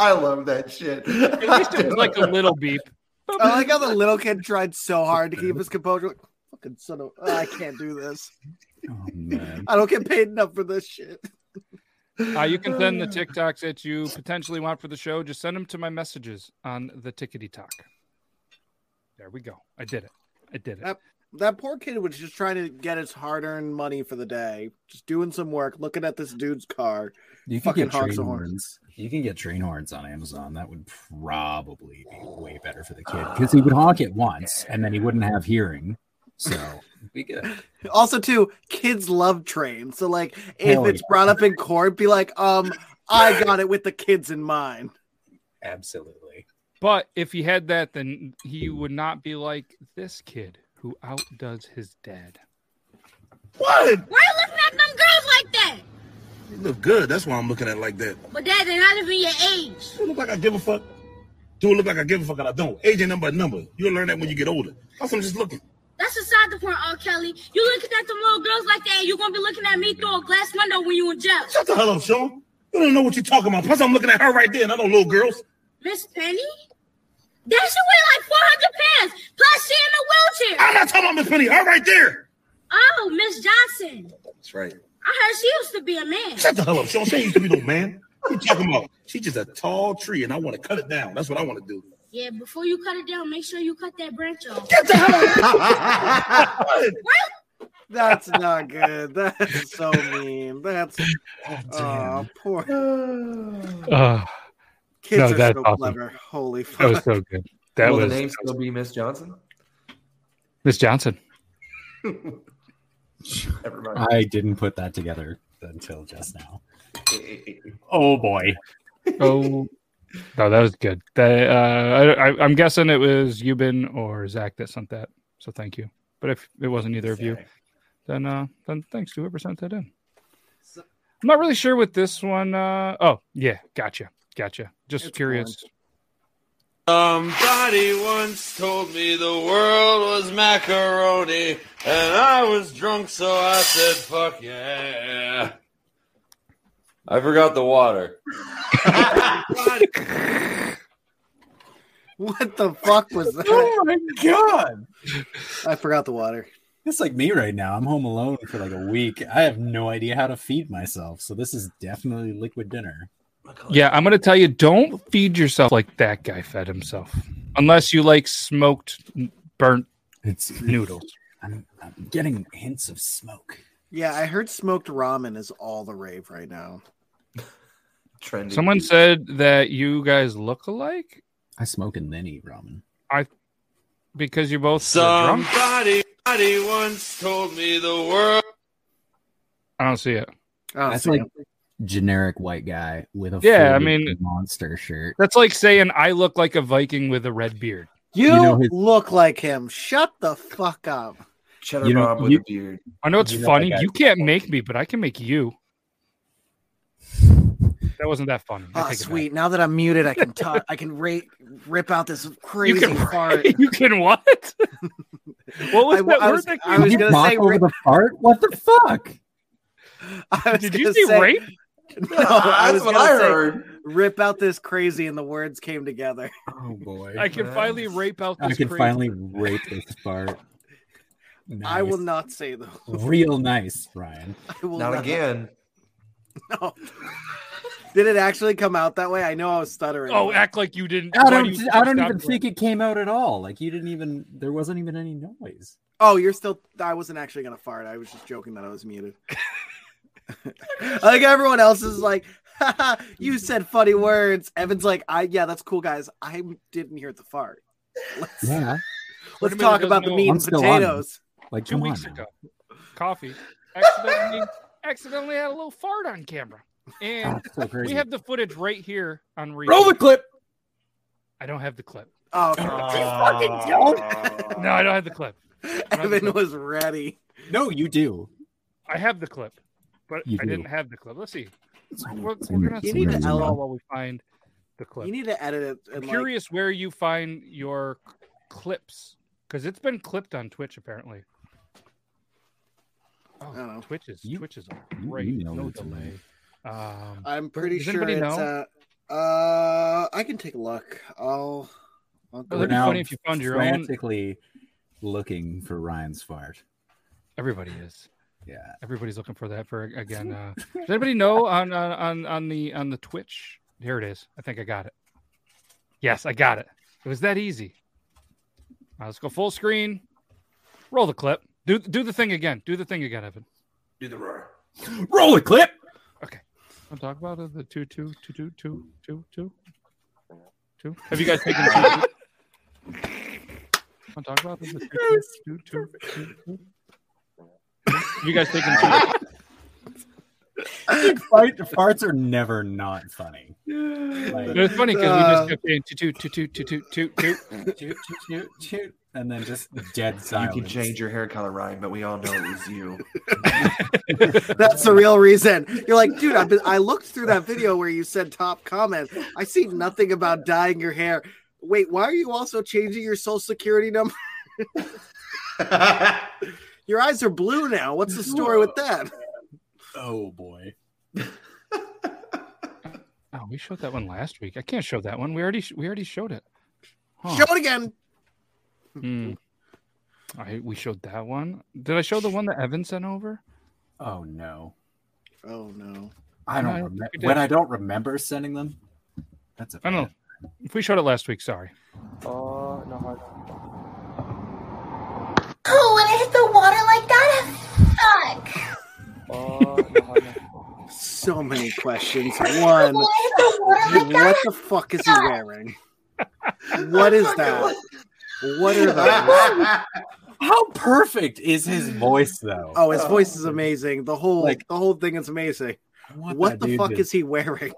I love that shit. At least it was like a little beep. I like how the little kid tried so hard to keep his composure. Like, fucking son of, I can't do this. Oh man. I don't get paid enough for this shit. Uh, you can send the TikToks that you potentially want for the show. Just send them to my messages on the Tickety Talk. There we go. I did it. I did it. That, that poor kid was just trying to get his hard earned money for the day, just doing some work, looking at this dude's car. You can get train a horn. horns. You can get train horns on Amazon. That would probably be way better for the kid because he would honk it once and then he wouldn't have hearing. So it'd be good. Also, too, kids love trains. So, like, if Hell it's yeah. brought up in court, be like, um, I got it with the kids in mind. Absolutely. But if he had that, then he would not be like this kid who outdoes his dad. What? Why you looking at them girls like that? You look good. That's why I'm looking at it like that. But dad, they're not even your age. Do it look like I give a fuck? Do it look like I give a fuck and I don't? Age ain't number a number. You'll learn that when you get older. That's I'm just looking. That's aside the point, R. Kelly. You looking at them little girls like that, and you're gonna be looking at me through a glass window when you in jail. Shut the hell up, Sean. You don't know what you're talking about. Plus, I'm looking at her right there, and I know little girls. Miss Penny? That should weigh like 400 pounds. Plus, she in a wheelchair. I'm not talking about Miss Penny. Her right there. Oh, Miss Johnson. That's right. I heard she used to be a man. Shut the hell up, Sean. She ain't used to be no man. What you talking about? She's just a tall tree, and I want to cut it down. That's what I want to do. Yeah, before you cut it down, make sure you cut that branch off. Get the hell That's not good. That's so mean. That's oh, poor Uh, kids no, are that's so awesome. clever. Holy fuck. That was so good. That Will was the name still be Miss Johnson? Miss Johnson. Never mind. I didn't put that together until just now. Oh boy. Oh, no, that was good. That, uh, I, I, I'm guessing it was Euban or Zach that sent that. So thank you. But if it wasn't either of you, then uh, then thanks to whoever sent that in. I'm not really sure with this one. Uh, oh yeah, gotcha, gotcha. Just curious. Somebody once told me the world was macaroni, and I was drunk, so I said, fuck yeah. I forgot the water. What the fuck was that? Oh my god. I forgot the water. It's like me right now. I'm home alone for like a week. I have no idea how to feed myself. So this is definitely liquid dinner. Yeah, I'm gonna tell you, don't feed yourself like that guy fed himself, unless you like smoked burnt it's noodles. I'm, I'm getting hints of smoke. Yeah, I heard smoked ramen is all the rave right now. Trendy. Someone said that you guys look alike. I smoke and then eat ramen. I because you're both drunk. Somebody, somebody once told me the world. I don't see it. Oh, That's so- like generic white guy with a Yeah, I mean- monster shirt. That's like saying I look like a Viking with a red beard. you, know his- look like him. Shut the fuck up. Cheddar You know, Bob with you- a beard. I know it's You know funny. that You can't make me, but I can make you. That wasn't that funny. I Oh, take it back. sweet. Now that I'm muted, I can talk. I can ra- rip out this You crazy can fart. You can what? what was I- that I word was- that I came was you gonna talk say over ra- the fart? What the fuck? I was Did you gonna say say rape? No, I was That's what gonna I say, heard. Rip out this crazy, and the words came together. Oh boy. I can finally rape out this I can crazy- finally rape this fart. I will not say those. Real nice, Ryan. I will Not again. No. Did it actually come out that way? I know I was stuttering. Oh, act like you didn't. I don't. do you I don't even doing think it came out at all. Like you didn't even. There wasn't even any noise. Oh, you're still. I wasn't actually gonna fart. I was just joking that I was muted. like everyone else is like, you said funny words. Evan's like, I yeah, that's cool, guys. I didn't hear the fart. Let's, Yeah. let's Wait minute, talk about the meat and still on. potatoes. Like Two come on. weeks now. ago, coffee accidentally accidentally had a little fart on camera, and so we have the footage right here on replay. Roll the clip. I don't have the clip. Oh, okay. No, I don't have the clip. I don't have the Evan clip. was ready. No, you do. I have the clip, but You I do. didn't have the clip. Let's see. We're, we're gonna You need to all edit- while we find the clip. You need to edit it. I'm And like, curious where you find your clips because it's been clipped on Twitch apparently. Oh, I don't know. Twitch is Twitch is you great. nailed No it today. delay. Um, I'm pretty does sure it's. know? Uh, uh, I can take a look. I'll. I'll Oh, go that'd be funny if you found your own. frantically looking for Ryan's fart. Everybody is. Yeah. Everybody's looking for that for again. Uh, does anybody know on on on on the on the Twitch? Here it is. I think I got it. Yes, I got it. It was that easy. Now let's go full screen. Roll the clip. Do do the thing again. Do the thing again, Evan. Do the roar. Roll the clip. Okay. I'll talk about it. The two two two two two two two two. Have you guys taken two? I'll talk about. The two two two two two two. Have you guys taken two? Fart, farts are never not funny. Like, It's funny because we uh, just kept saying two two two. toot, toot, toot, toot toot toot toot, and then just dead silence. You can change your hair color, Ryan, but we all know it was you. That's the real reason. You're like, dude, I've been, I looked through that video where you said top comment. I see nothing about dyeing your hair. Wait, why are you also changing your social security number? Your eyes are blue now. What's the story with that? Oh boy. Oh, we showed that one last week. I can't show that one. We already we already showed it. Huh. Show it again. Hmm. I we showed that one. Did I show the one that Evan sent over? Oh no. Oh no. I don't remember when. I don't remember sending them. That's a I don't know. If we showed it last week, sorry. Oh, no hard. Oh, when I hit the water like that, fuck. Oh. So many questions. One, When I hit the water like what the fuck is he wearing? What is that? What are those? How perfect is his voice though? Oh, his voice is oh. amazing. The whole Like- the whole thing is amazing. want What the fuck to- is he wearing?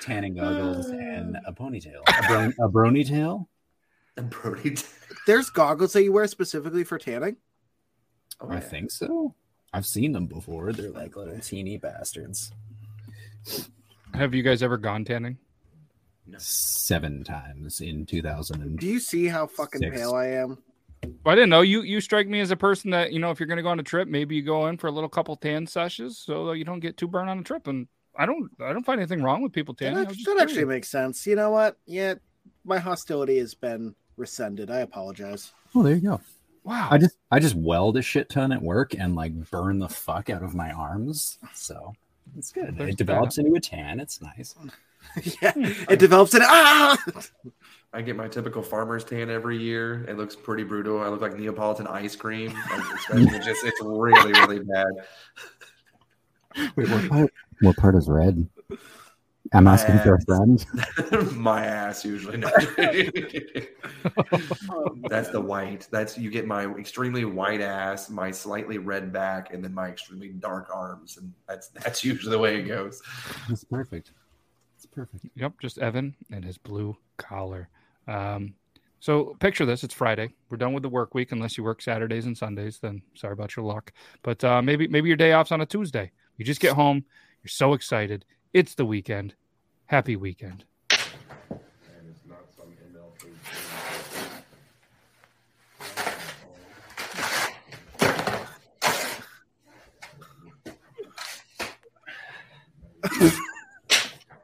Tanning goggles and a ponytail. A, bro- a brony tail? A brony tail. There's goggles that you wear specifically for tanning. Oh, I think so. I've seen them before. They're like little teeny bastards. Have you guys ever gone tanning? Seven times in 2000. Do you see how fucking Six. pale I am? Well, I didn't know you. You strike me as a person that you know if you're going to go on a trip, maybe you go in for a little couple tan sessions so that you don't get too burnt on a trip. And I don't, I don't find anything wrong with people That, tanning. I act- was just that actually makes sense. You know what? Yeah, my hostility has been rescinded. I apologize. Oh, there you go. Wow. I just I just weld a shit ton at work and like burn the fuck out of my arms. So it's good. There's It develops into a tan. It's nice. yeah, it develops in ah. I get my typical farmer's tan every year. It looks pretty brutal. I look like Neapolitan ice cream. Like, especially just it's really, really bad. Wait, what part? What part is red? I'm asking for a friend. my ass usually. No. That's the white. That's you get my extremely white ass, my slightly red back, and then my extremely dark arms, and that's that's usually the way it goes. It's perfect. It's perfect. Yep, just Evan and his blue collar. Um, so picture this: it's Friday. We're done with the work week, unless you work Saturdays and Sundays. Then sorry about your luck. But uh, maybe maybe your day off's on a Tuesday. You just get home. You're so excited. It's the weekend. Happy weekend.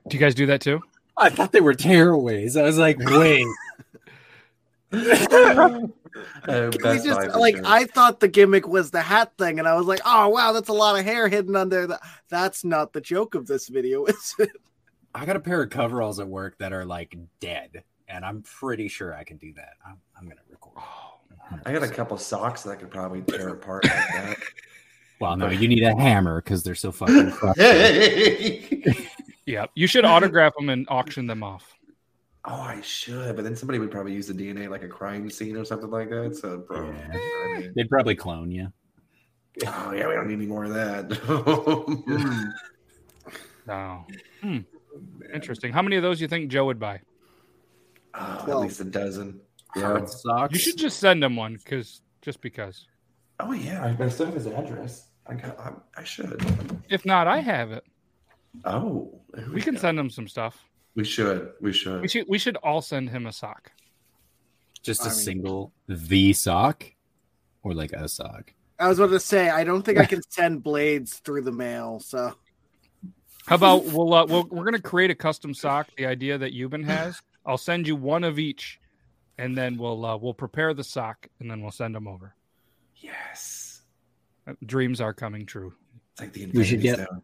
Do you guys do that too? I thought they were tearaways. I was like, wait. Uh, We just like sure. I thought the gimmick was the hat thing, and I was like, "Oh wow, that's a lot of hair hidden under that." That's not the joke of this video, is it? I got a pair of coveralls at work that are like dead, and I'm pretty sure I can do that. I'm, I'm gonna record. Oh, I got a couple socks that I could probably tear apart like that. Well, no, you need a hammer because they're so fucking crusty. Yeah, you should autograph them and auction them off. Oh, I should, but then somebody would probably use the DNA like a crime scene or something like that. So, bro, I mean, They'd probably clone you. oh yeah, we don't need any more of that. Hmm. No. Hmm. Interesting. How many of those do you think Joe would buy? Oh, at least a dozen. Yeah. Hard socks. You should just send him one, because just because. Oh yeah, I still have his address. I got. I, I should. If not, I have it. Oh, there We can send him some stuff. We should. We should. We should. We should all send him a sock. Just a I mean- single the sock, or like a sock. I was about to say I don't think I can send blades through the mail. So How about we'll, uh, we'll we're gonna create a custom sock. The idea that Euban has, I'll send you one of each, and then we'll uh, we'll prepare the sock, and then we'll send them over. Yes. Uh, Dreams are coming true. It's like the We should get Stone.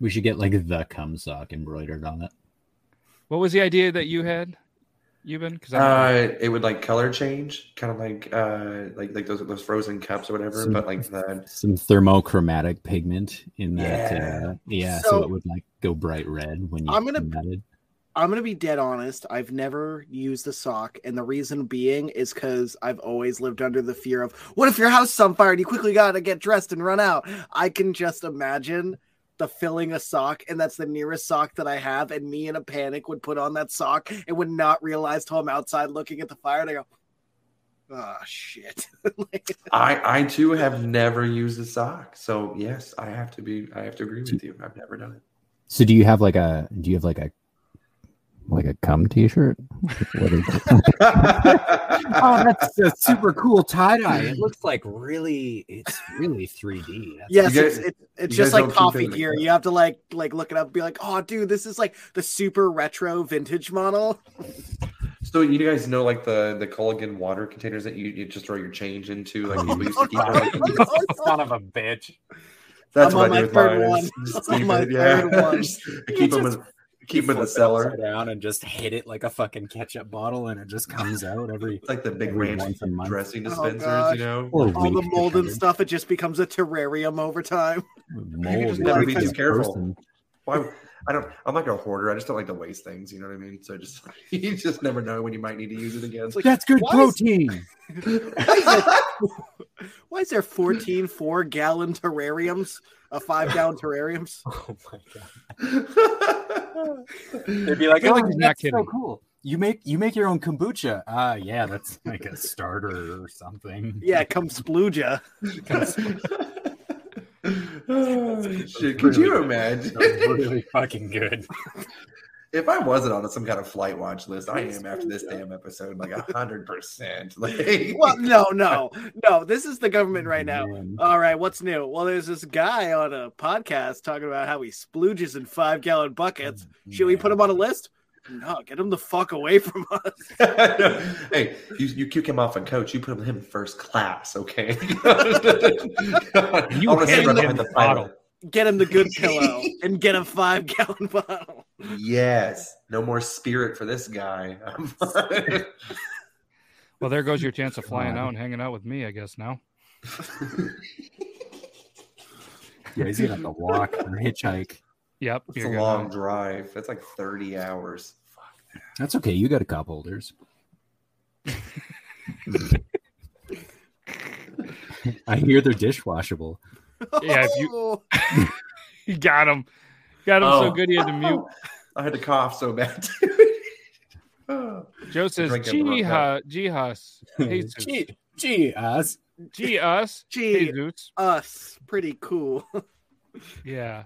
we should get like the cum sock embroidered on it. What was the idea that you had, Euban? Because Uh, it would like color change, kind of like uh, like like those those frozen cups or whatever. Some- but like the Some thermochromatic pigment in that. Yeah. Uh, yeah, so, So- it would like go bright red when you. I'm gonna- matted. I'm gonna be dead honest. I've never used the sock, and the reason being is because I've always lived under the fear of what if your house is on fire and you quickly gotta get dressed and run out. I can just imagine the filling a sock, and that's the nearest sock that I have, and me in a panic would put on that sock and would not realize till I'm outside looking at the fire and I go, Oh shit. I I too have never used a sock, so yes, I have to be I have to agree with you. I've never done it. So do you have like a do you have like a like a cum t-shirt? What is oh, that's a super cool tie dye. It looks like really, it's really 3D. That's Yes, You it's, guys- it's, it's just like coffee it like gear. You have to like like look it up and be like, oh dude, this is like the super retro vintage model. So you guys know like the the Culligan water containers that you, you just throw your change into, like people used to keep. no, like, no, no. Son of a bitch. That's I'm what on I my do with third mine. one. is I'm on keep my it, yeah. third one. Just keep them in, keep them in the cellar. down and just hit it like a fucking ketchup bottle, and it just comes out every. It's like the big every ranch once dressing Oh, dispensers, gosh. you know. Or All the mold and stuff, it just becomes a terrarium over time. Mold. just never be too careful. person. Why? I don't. I'm like a hoarder. I just don't like to waste things. You know what I mean? So just you just never know when you might need to use it again. It's like, That's good Why is- protein. Why is there, why is there 14 four gallon terrariums? A five gallon terrariums? Oh my god. They'd be like, feel "Oh, like he's not that's so cool. You make you make your own kombucha. Ah, yeah, that's like a starter or something. Yeah, come splooja. Could you imagine? That's really fucking good. If I wasn't on some kind of flight watch list, I am after this damn episode, like a hundred percent. Like, Well, no, no, no. This is the government right now. Man. All right, what's new? Well, there's this guy on a podcast talking about how he splooges in five gallon buckets. Oh, Should we put him on a list? No, get him the fuck away from us. hey, you, you kick him off a coach. You put him in first class, okay? You I wanna sit hand him behind the pilot. bottle. Get him the good pillow and get a five gallon bottle. Yes, no more spirit for this guy. Well, there goes your chance of flying out and hanging out with me, I guess. Now, Yeah, he's gonna have to walk or hitchhike. yep, it's you're a gonna- long drive. That's like thirty hours. That's okay. You got a cup holders. I hear they're dishwashable. Yeah, if you- You got him, got him so Oh. good he had to mute. I had to cough so bad. Joe says, Drink out the "Gee, cup. gee, hus, Jesus, Gee, gee, us. gee, us, Gee, Jesus." us. Pretty cool. Yeah,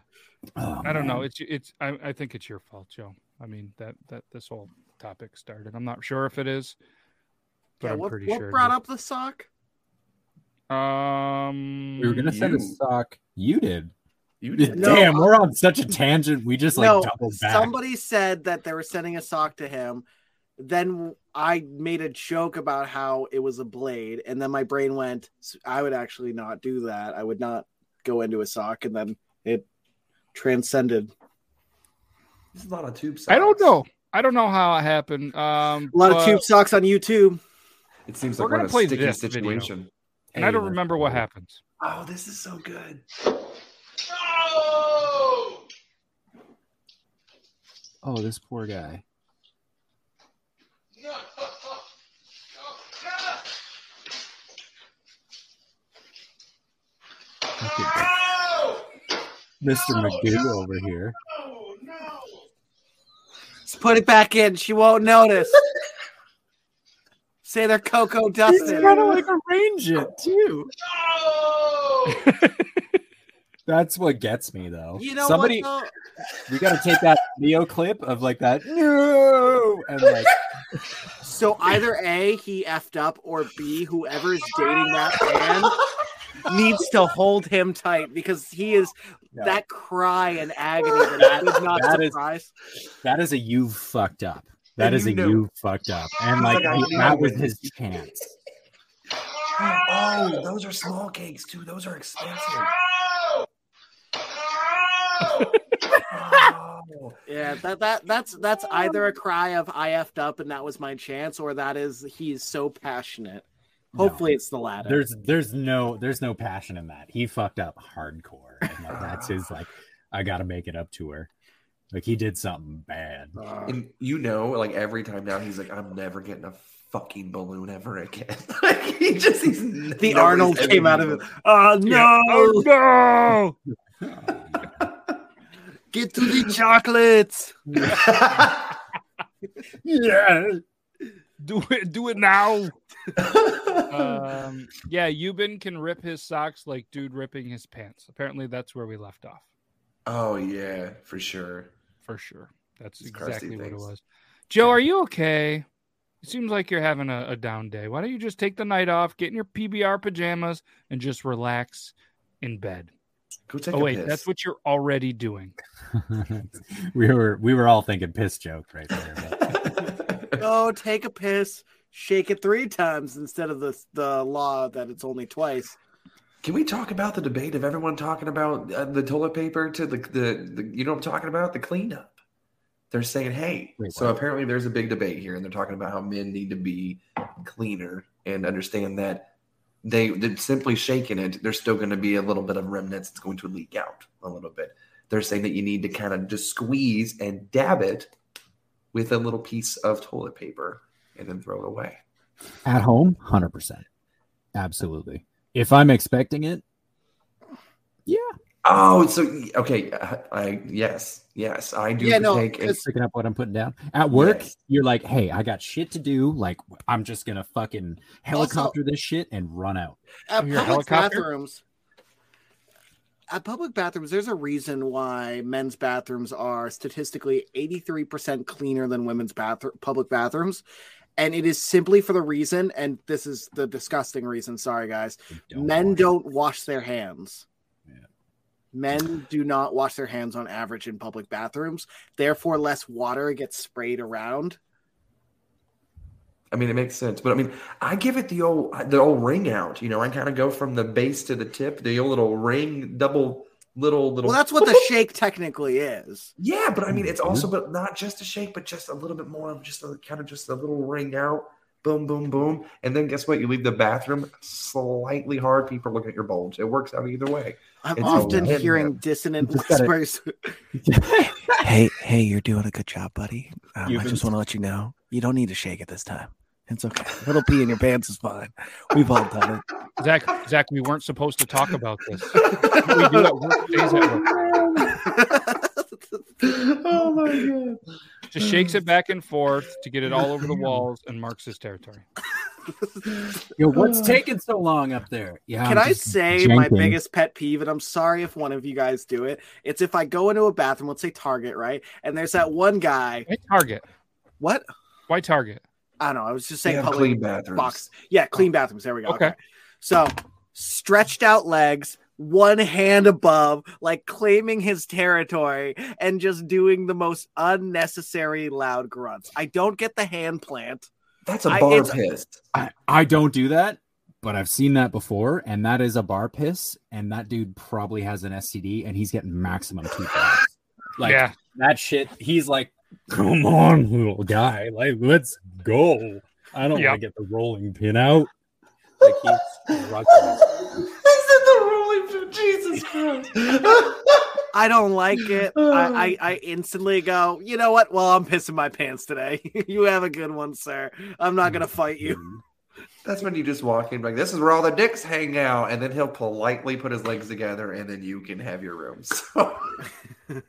Oh, I don't know. It's it's. I, I think it's your fault, Joe. I mean that that this whole topic started. I'm not sure if it is, but yeah, I'm what, pretty what sure. it brought up the sock? Um, We were gonna send a sock. You did. You did. No, we're on such a tangent. We just like no, doubled back. somebody said that they were sending a sock to him. Then I made a joke about how it was a blade, and then my brain went, I would actually not do that. I would not go into a sock, and then it transcended. There's a lot of tube. socks. I don't know. I don't know how it happened. Um, A lot of tube socks on YouTube. It seems We're like we're, gonna in a play sticky this video. Situation. and I don't remember what happens. Oh, this is so good. Oh, this poor guy. No! Mr. Magoo over here. Just put it back in. She won't notice. Say they're Coco cocoa He's dusted. trying to like arrange it too. No! That's what gets me though. You know Somebody, what? we got to take that Neo clip of like that. No, and like So either A, he effed up, or B, whoever's dating that man needs to hold him tight because he is No. that cry and agony that I would not That is- surprise. That is a you fucked up. That And is you a know- you fucked up. And like like, know that was his chance. Oh, those are small cakes too. Those are expensive. Oh. Yeah, that that that's that's either a cry of I effed up and that was my chance, or that is he's so passionate. Hopefully, it's the latter. There's there's no there's no passion in that. He fucked up hardcore. And like, that's his like I gotta make it up to her. Like he did something bad. And you know, like every time now, he's like, "I'm never getting a fucking balloon ever again." like he just he's the Arnold came out of it. Oh no! Oh no! Get to the chocolates. yeah. Do it do it now. um yeah, Euban can rip his socks like dude ripping his pants. Apparently that's where we left off. Oh yeah, for sure. For sure. That's These exactly what it was. Joe, are you okay? It seems like you're having a, a down day. Why don't you just take the night off, get in your PBR pajamas, and just relax in bed? Go take oh a wait, piss. that's what you're already doing. we were we were all thinking piss joke right there. Go take a piss, shake it three times instead of the the law that it's only twice. Can we talk about the debate of everyone talking about uh, the toilet paper to the, the the you know what I'm talking about the cleanup? They're saying, "Hey." so apparently, there's a big debate here, and they're talking about how men need to be cleaner and understand that they they're simply shaking it. There's still going to be a little bit of remnants. It's going to leak out a little bit. They're saying that you need to kind of just squeeze and dab it with a little piece of toilet paper and then throw it away. At home, hundred percent. Absolutely. If I'm expecting it, yeah. Oh, so okay, I, I yes, yes, I do Yeah, no, take it's picking up what I'm putting down. At work, you're like, hey, I got shit to do. Like, I'm just gonna fucking helicopter this shit and run out. At You're public helicopter? bathrooms, at public bathrooms, there's a reason why men's bathrooms are statistically 83% cleaner than women's bathroom public bathrooms. And it is simply for the reason, and this is the disgusting reason. Sorry, guys. Men don't wash their hands. Men do not wash their hands on average in public bathrooms. Therefore, less water gets sprayed around. I mean, it makes sense, but I mean, I give it the old the old ring out. You know, I kind of go from the base to the tip, the old little ring, double little little. Well, that's what the shake technically is. Yeah, but I mean, it's also but not just a shake, but just a little bit more of just a kind of just a little ring out. Boom, boom, boom, and then guess what? You leave the bathroom slightly hard. People look at your bulge. It works out either way. I'm It's often win-win. hearing dissonant You whispers. hey, hey, you're doing a good job, buddy. Um, I been- just want to let you know you don't need to shake it this time. It's okay. A little pee in your pants is fine. We've all done it. Zach, Zach, we weren't supposed to talk about this. We do at work stays at work. oh my god! Just shakes it back and forth to get it all over the walls and marks his territory. Yo, what's uh, taking so long up there? Yeah. Can I'm I just say my biggest pet peeve, and I'm sorry if one of you guys do it. It's if I go into a bathroom, let's say Target, right? And there's that one guy. Why Target? What? Why Target? I don't know. I was just saying public clean bathrooms. box. Yeah, clean oh. bathrooms. There we go. Okay. Okay. So stretched out legs, one hand above, like claiming his territory, and just doing the most unnecessary loud grunts. I don't get the hand plant. That's a I- bar it's- piss. I, I don't do that, but I've seen that before, and that is a bar piss, and that dude probably has an STD, and he's getting maximum two points. Like Yeah. that shit. He's like, "Come on, little guy, like let's go." I don't Yep. want to get the rolling pin out. Like he's struggling. the rolling pin. Jesus Christ. I don't like it. I, I, I instantly go, you know what? Well, I'm pissing my pants today. you have a good one, sir. I'm not gonna fight you. That's when you just walk in like this is where all the dicks hang out, and then he'll politely put his legs together, and then you can have your room. So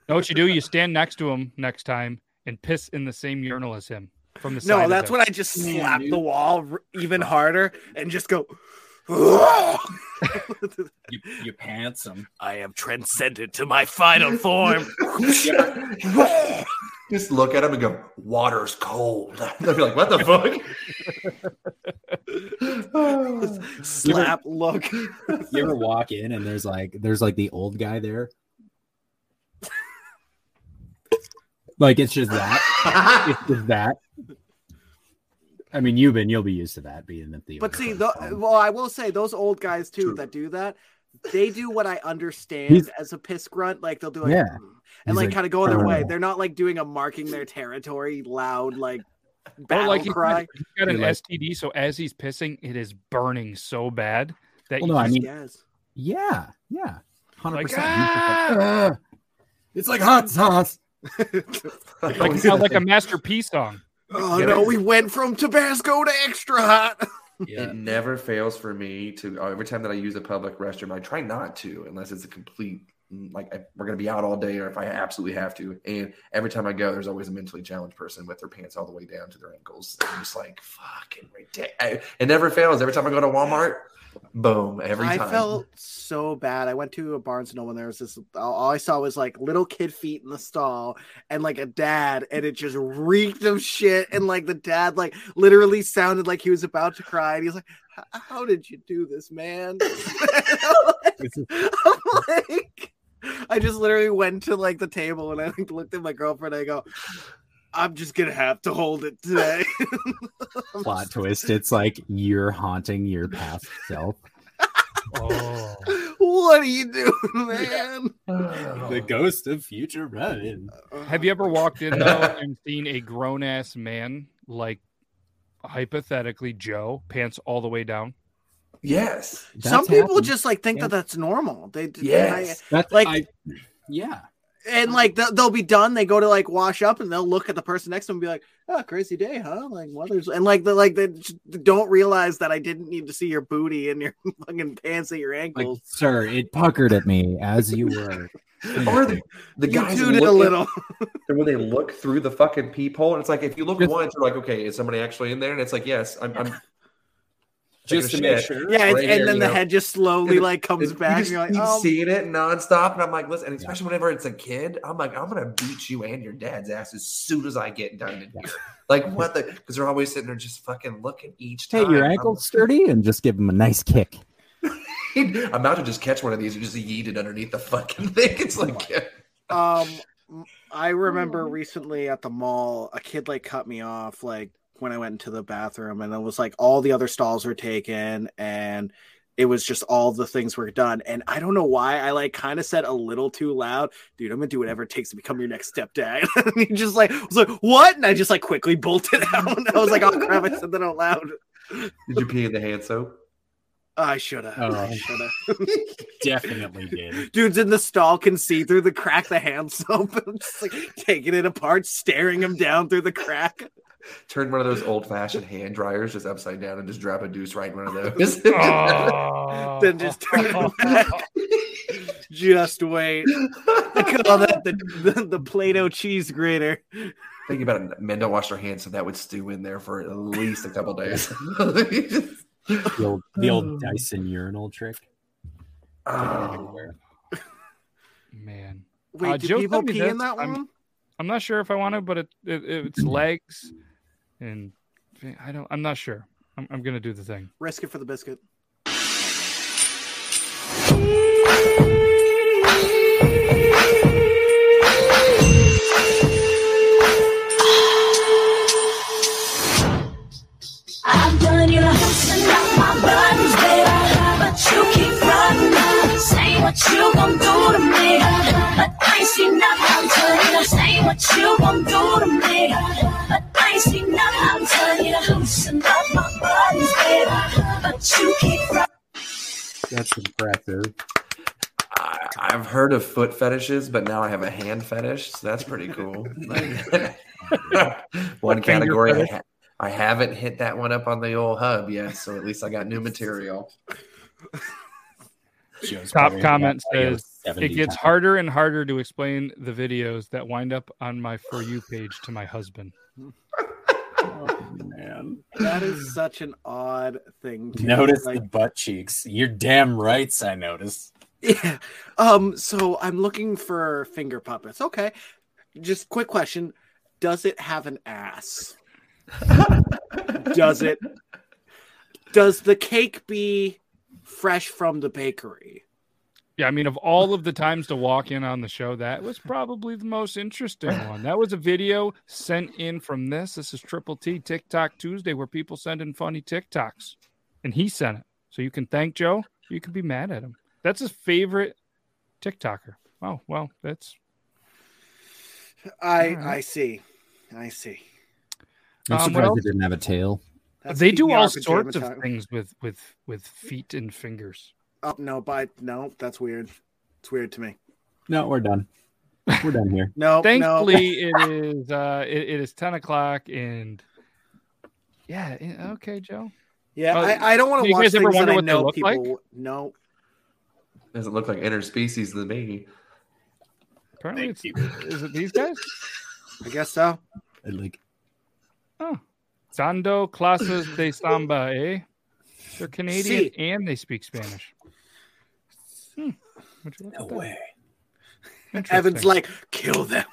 Know what you do? You stand next to him next time and piss in the same urinal as him from the side. No, of that's when I just slap the wall even harder and just go. You, you pants him. I am transcended to my final form. just look at him and go, "Water's cold." They'll be like, "What the fuck?" Slap look. You ever walk in and there's like there's like the old guy there? Like it's just that. it's just that. I mean, you've been you'll be used to that being at the. But see, the, well, I will say those old guys too that do that, they do what I understand He's- as a piss grunt. Like they'll do like, Yeah. "Mm," and He's like, like, kind of go their way. They're not like doing a marking their territory loud like Or battle like he's cry. got, he's got an You're like- STD, so as he's pissing, it is burning so bad that Well, you no, I mean, Yes. yeah, yeah, hundred Like, percent. "Ah!" It's like hot sauce. like, sounds like a masterpiece song. Oh Yeah. no, we went from Tabasco to extra hot. It never fails for me to uh, every time that I use a public restroom. I try not to unless it's a complete mm, like I, we're gonna be out all day or if I absolutely have to. And every time I go, there's always a mentally challenged person with their pants all the way down to their ankles. I'm just like fucking ridiculous. It never fails. Every time I go to Walmart, boom, every I time. felt so bad. I went to a Barnes and Noble and there was this. All all I saw was like little kid feet in the stall and like a dad, and it just reeked of shit. And like the dad, like literally sounded like he was about to cry. And he was like, "How did you do this, man?" I'm like, I just literally went to like the table and I like looked at my girlfriend. And I go, "I'm just gonna have to hold it today." Plot twist. It's like you're haunting your past self. Oh, what are you doing, man? the ghost of future Ryan. Have you ever walked in though and seen a grown ass man like hypothetically Joe pants all the way down? Yes. Some people just like think that that's normal. They Yes. I- That's like I, yeah. And like they'll, they'll be done. They go to like wash up and they'll look at the person next to them and be like, "Oh, crazy day, huh?" Like mothers and like they like they don't realize that I didn't need to see your booty and your fucking pants at your Like, ankles. sir, it puckered at me as you were. Or the, the You guys tooted a little. and when they look through the fucking peephole, and it's like if you look once, you're like, okay, is somebody actually in there? And it's like, yes, I'm. I'm Just to a make sure. yeah, and, right and here, then the know? head just slowly like comes you back. just and you're like, keep oh, seeing it nonstop, and I'm like, listen, and especially whenever it's a kid, I'm like, I'm gonna beat you and your dad's ass as soon as I get done in here. Like what the? Because they're always sitting there just fucking looking each Hey, time. your I'm- ankle's sturdy, and just give him a nice kick. I'm about to just catch one of these and just yeet it underneath the fucking thing. It's like, Um, I remember recently at the mall, a kid like cut me off like when I went into the bathroom, and it was like all the other stalls were taken, and it was just all the things were done. And I don't know why I like kind of said a little too loud, dude. I'm gonna do whatever it takes to become your next stepdad. and he just like was like, what? And I just like quickly bolted out. And I was like, oh crap, I said that out loud. did you pee in the hand soap? I should have. Oh. I should have. Definitely did. Dudes in the stall can see through the crack the hand soap. I'm just like taking it apart, staring him down through the crack. Turn one of those old fashioned hand dryers just upside down and just drop a deuce right in one of those. Oh. Then just turn it back. Just wait. I call that the, the, the Play-Doh cheese grater. Think about it. Men don't wash their hands, so that would stew in there for at least a couple days. Oh, The old, the old Dyson urinal trick. Oh. Man. Wait, Uh, do Joe people pee in this. that I'm- one? I'm not sure if I want to, but it, it it's legs, and I don't. I'm not sure. I'm, I'm gonna do the thing. Risk it for the biscuit. You loosen up my buttons, baby, but you keep running. Say what you gon' do to me, but I ain't seen nothing to you. Say what you gon' do to me, but I ain't seen nothing to you. Loosen up my buttons, baby, but you keep running. That's impressive. I, I've heard of foot fetishes, but now I have a hand fetish, so that's pretty cool. One category, I, ha- I haven't hit that one up on the old hub yet, so at least I got new material. Top comment got like a says it gets times. harder and harder to explain the videos that wind up on my for you page to my husband. Man. That is such an odd thing to Notice like, the butt cheeks. You're damn rights. I noticed. Yeah. Um, so I'm looking for finger puppets. Okay. Just quick question. Does it have an ass? Does it? Does the cake be fresh from the bakery? Yeah, I mean, of all of the times to walk in on the show, that was probably the most interesting one. That was a video sent in from this. This is Triple T TikTok Tuesday, where people send in funny TikToks, and he sent it. So you can thank Joe. You can be mad at him. That's his favorite TikToker. Oh well, that's I All right. I see, I see. I'm Um, what surprised else? it didn't have a tail. That's they do all sorts of things with with with feet and fingers. Oh no, but no, that's weird. It's weird to me. No, we're done. We're done here. No, Thankfully, it is uh it, it is ten o'clock and yeah. eh, Okay, Joe. Yeah, Uh, I, I don't want to you watch guys ever things that wonder I what they know look like? people. No, Doesn't look like interspecies to me. Apparently, it's, is it these guys? I guess so. I Like Oh, Sando Clases de Samba, eh? They're Canadian Si. and they speak Spanish. Hmm. Would you look no at that? way. Evan's like, kill them.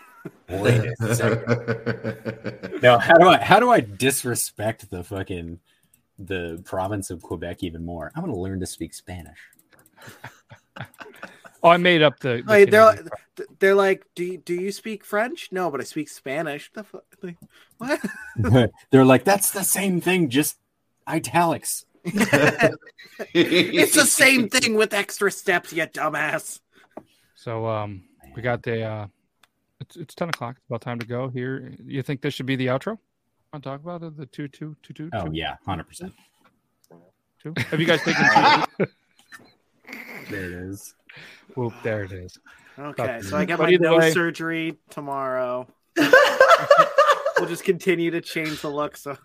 Wait a second. No, how do I how do I disrespect the fucking the province of Quebec even more? I'm gonna learn to speak Spanish. Oh, I made up the. the Like, they're like, they're like, do you, do you speak French? No, but I speak Spanish. The fu- like, what? They're like, that's the same thing, just italics. It's the same thing with extra steps, you dumbass. So um, we got the. Uh, it's it's ten o'clock. It's about time to go. Here, you think this should be the outro? Want to talk about it? The two two two two. Oh two, yeah, hundred percent. two? Have you guys taken? two? There it is. Whoop! There it is. Okay, so I got But my nose way- surgery tomorrow. we'll just continue to change the look. So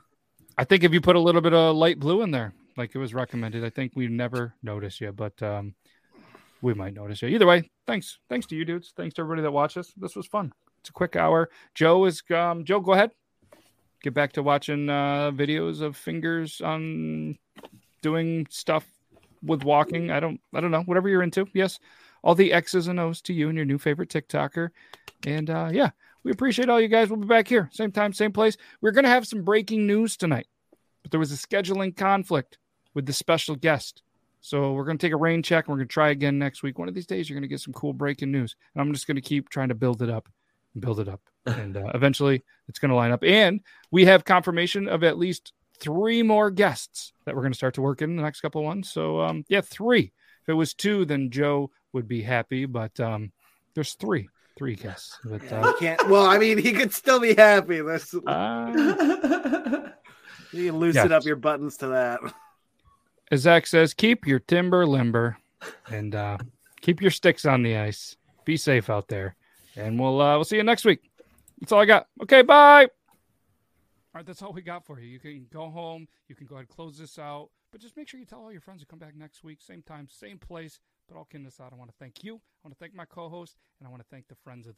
I think if you put a little bit of light blue in there, like it was recommended, I think we never noticed you, but um, we might notice you. Either way, thanks. Thanks to you dudes. Thanks to everybody that watched us. This was fun. It's a quick hour. Joe is um Joe, go ahead. Get back to watching uh videos of fingers on doing stuff with walking. I don't I don't know, whatever you're into. Yes. All the X's and O's to you and your new favorite TikToker. And uh yeah, we appreciate all you guys. We'll be back here, same time, same place. We're gonna have some breaking news tonight but there was a scheduling conflict with the special guest. So we're going to take a rain check and we're going to try again next week. One of these days, you're going to get some cool breaking news. And I'm just going to keep trying to build it up and build it up. And uh, eventually, it's going to line up. And we have confirmation of at least three more guests that we're going to start to work in the next couple of ones. So, um, yeah, three. If it was two, then Joe would be happy. But um, there's three, three guests. But, you uh, can't. Well, I mean, he could still be happy. Let's, uh, you can loosen Yes. up your buttons to that. As Zach says, keep your timber limber and uh, keep your sticks on the ice. Be safe out there, and we'll uh, we'll see you next week. That's all I got. Okay, bye. All right, that's all we got for you. You can go home. You can go ahead and close this out, but just make sure you tell all your friends to come back next week, same time, same place. But all kidding aside, I want to thank you. I want to thank my co-host, and I want to thank the friends of the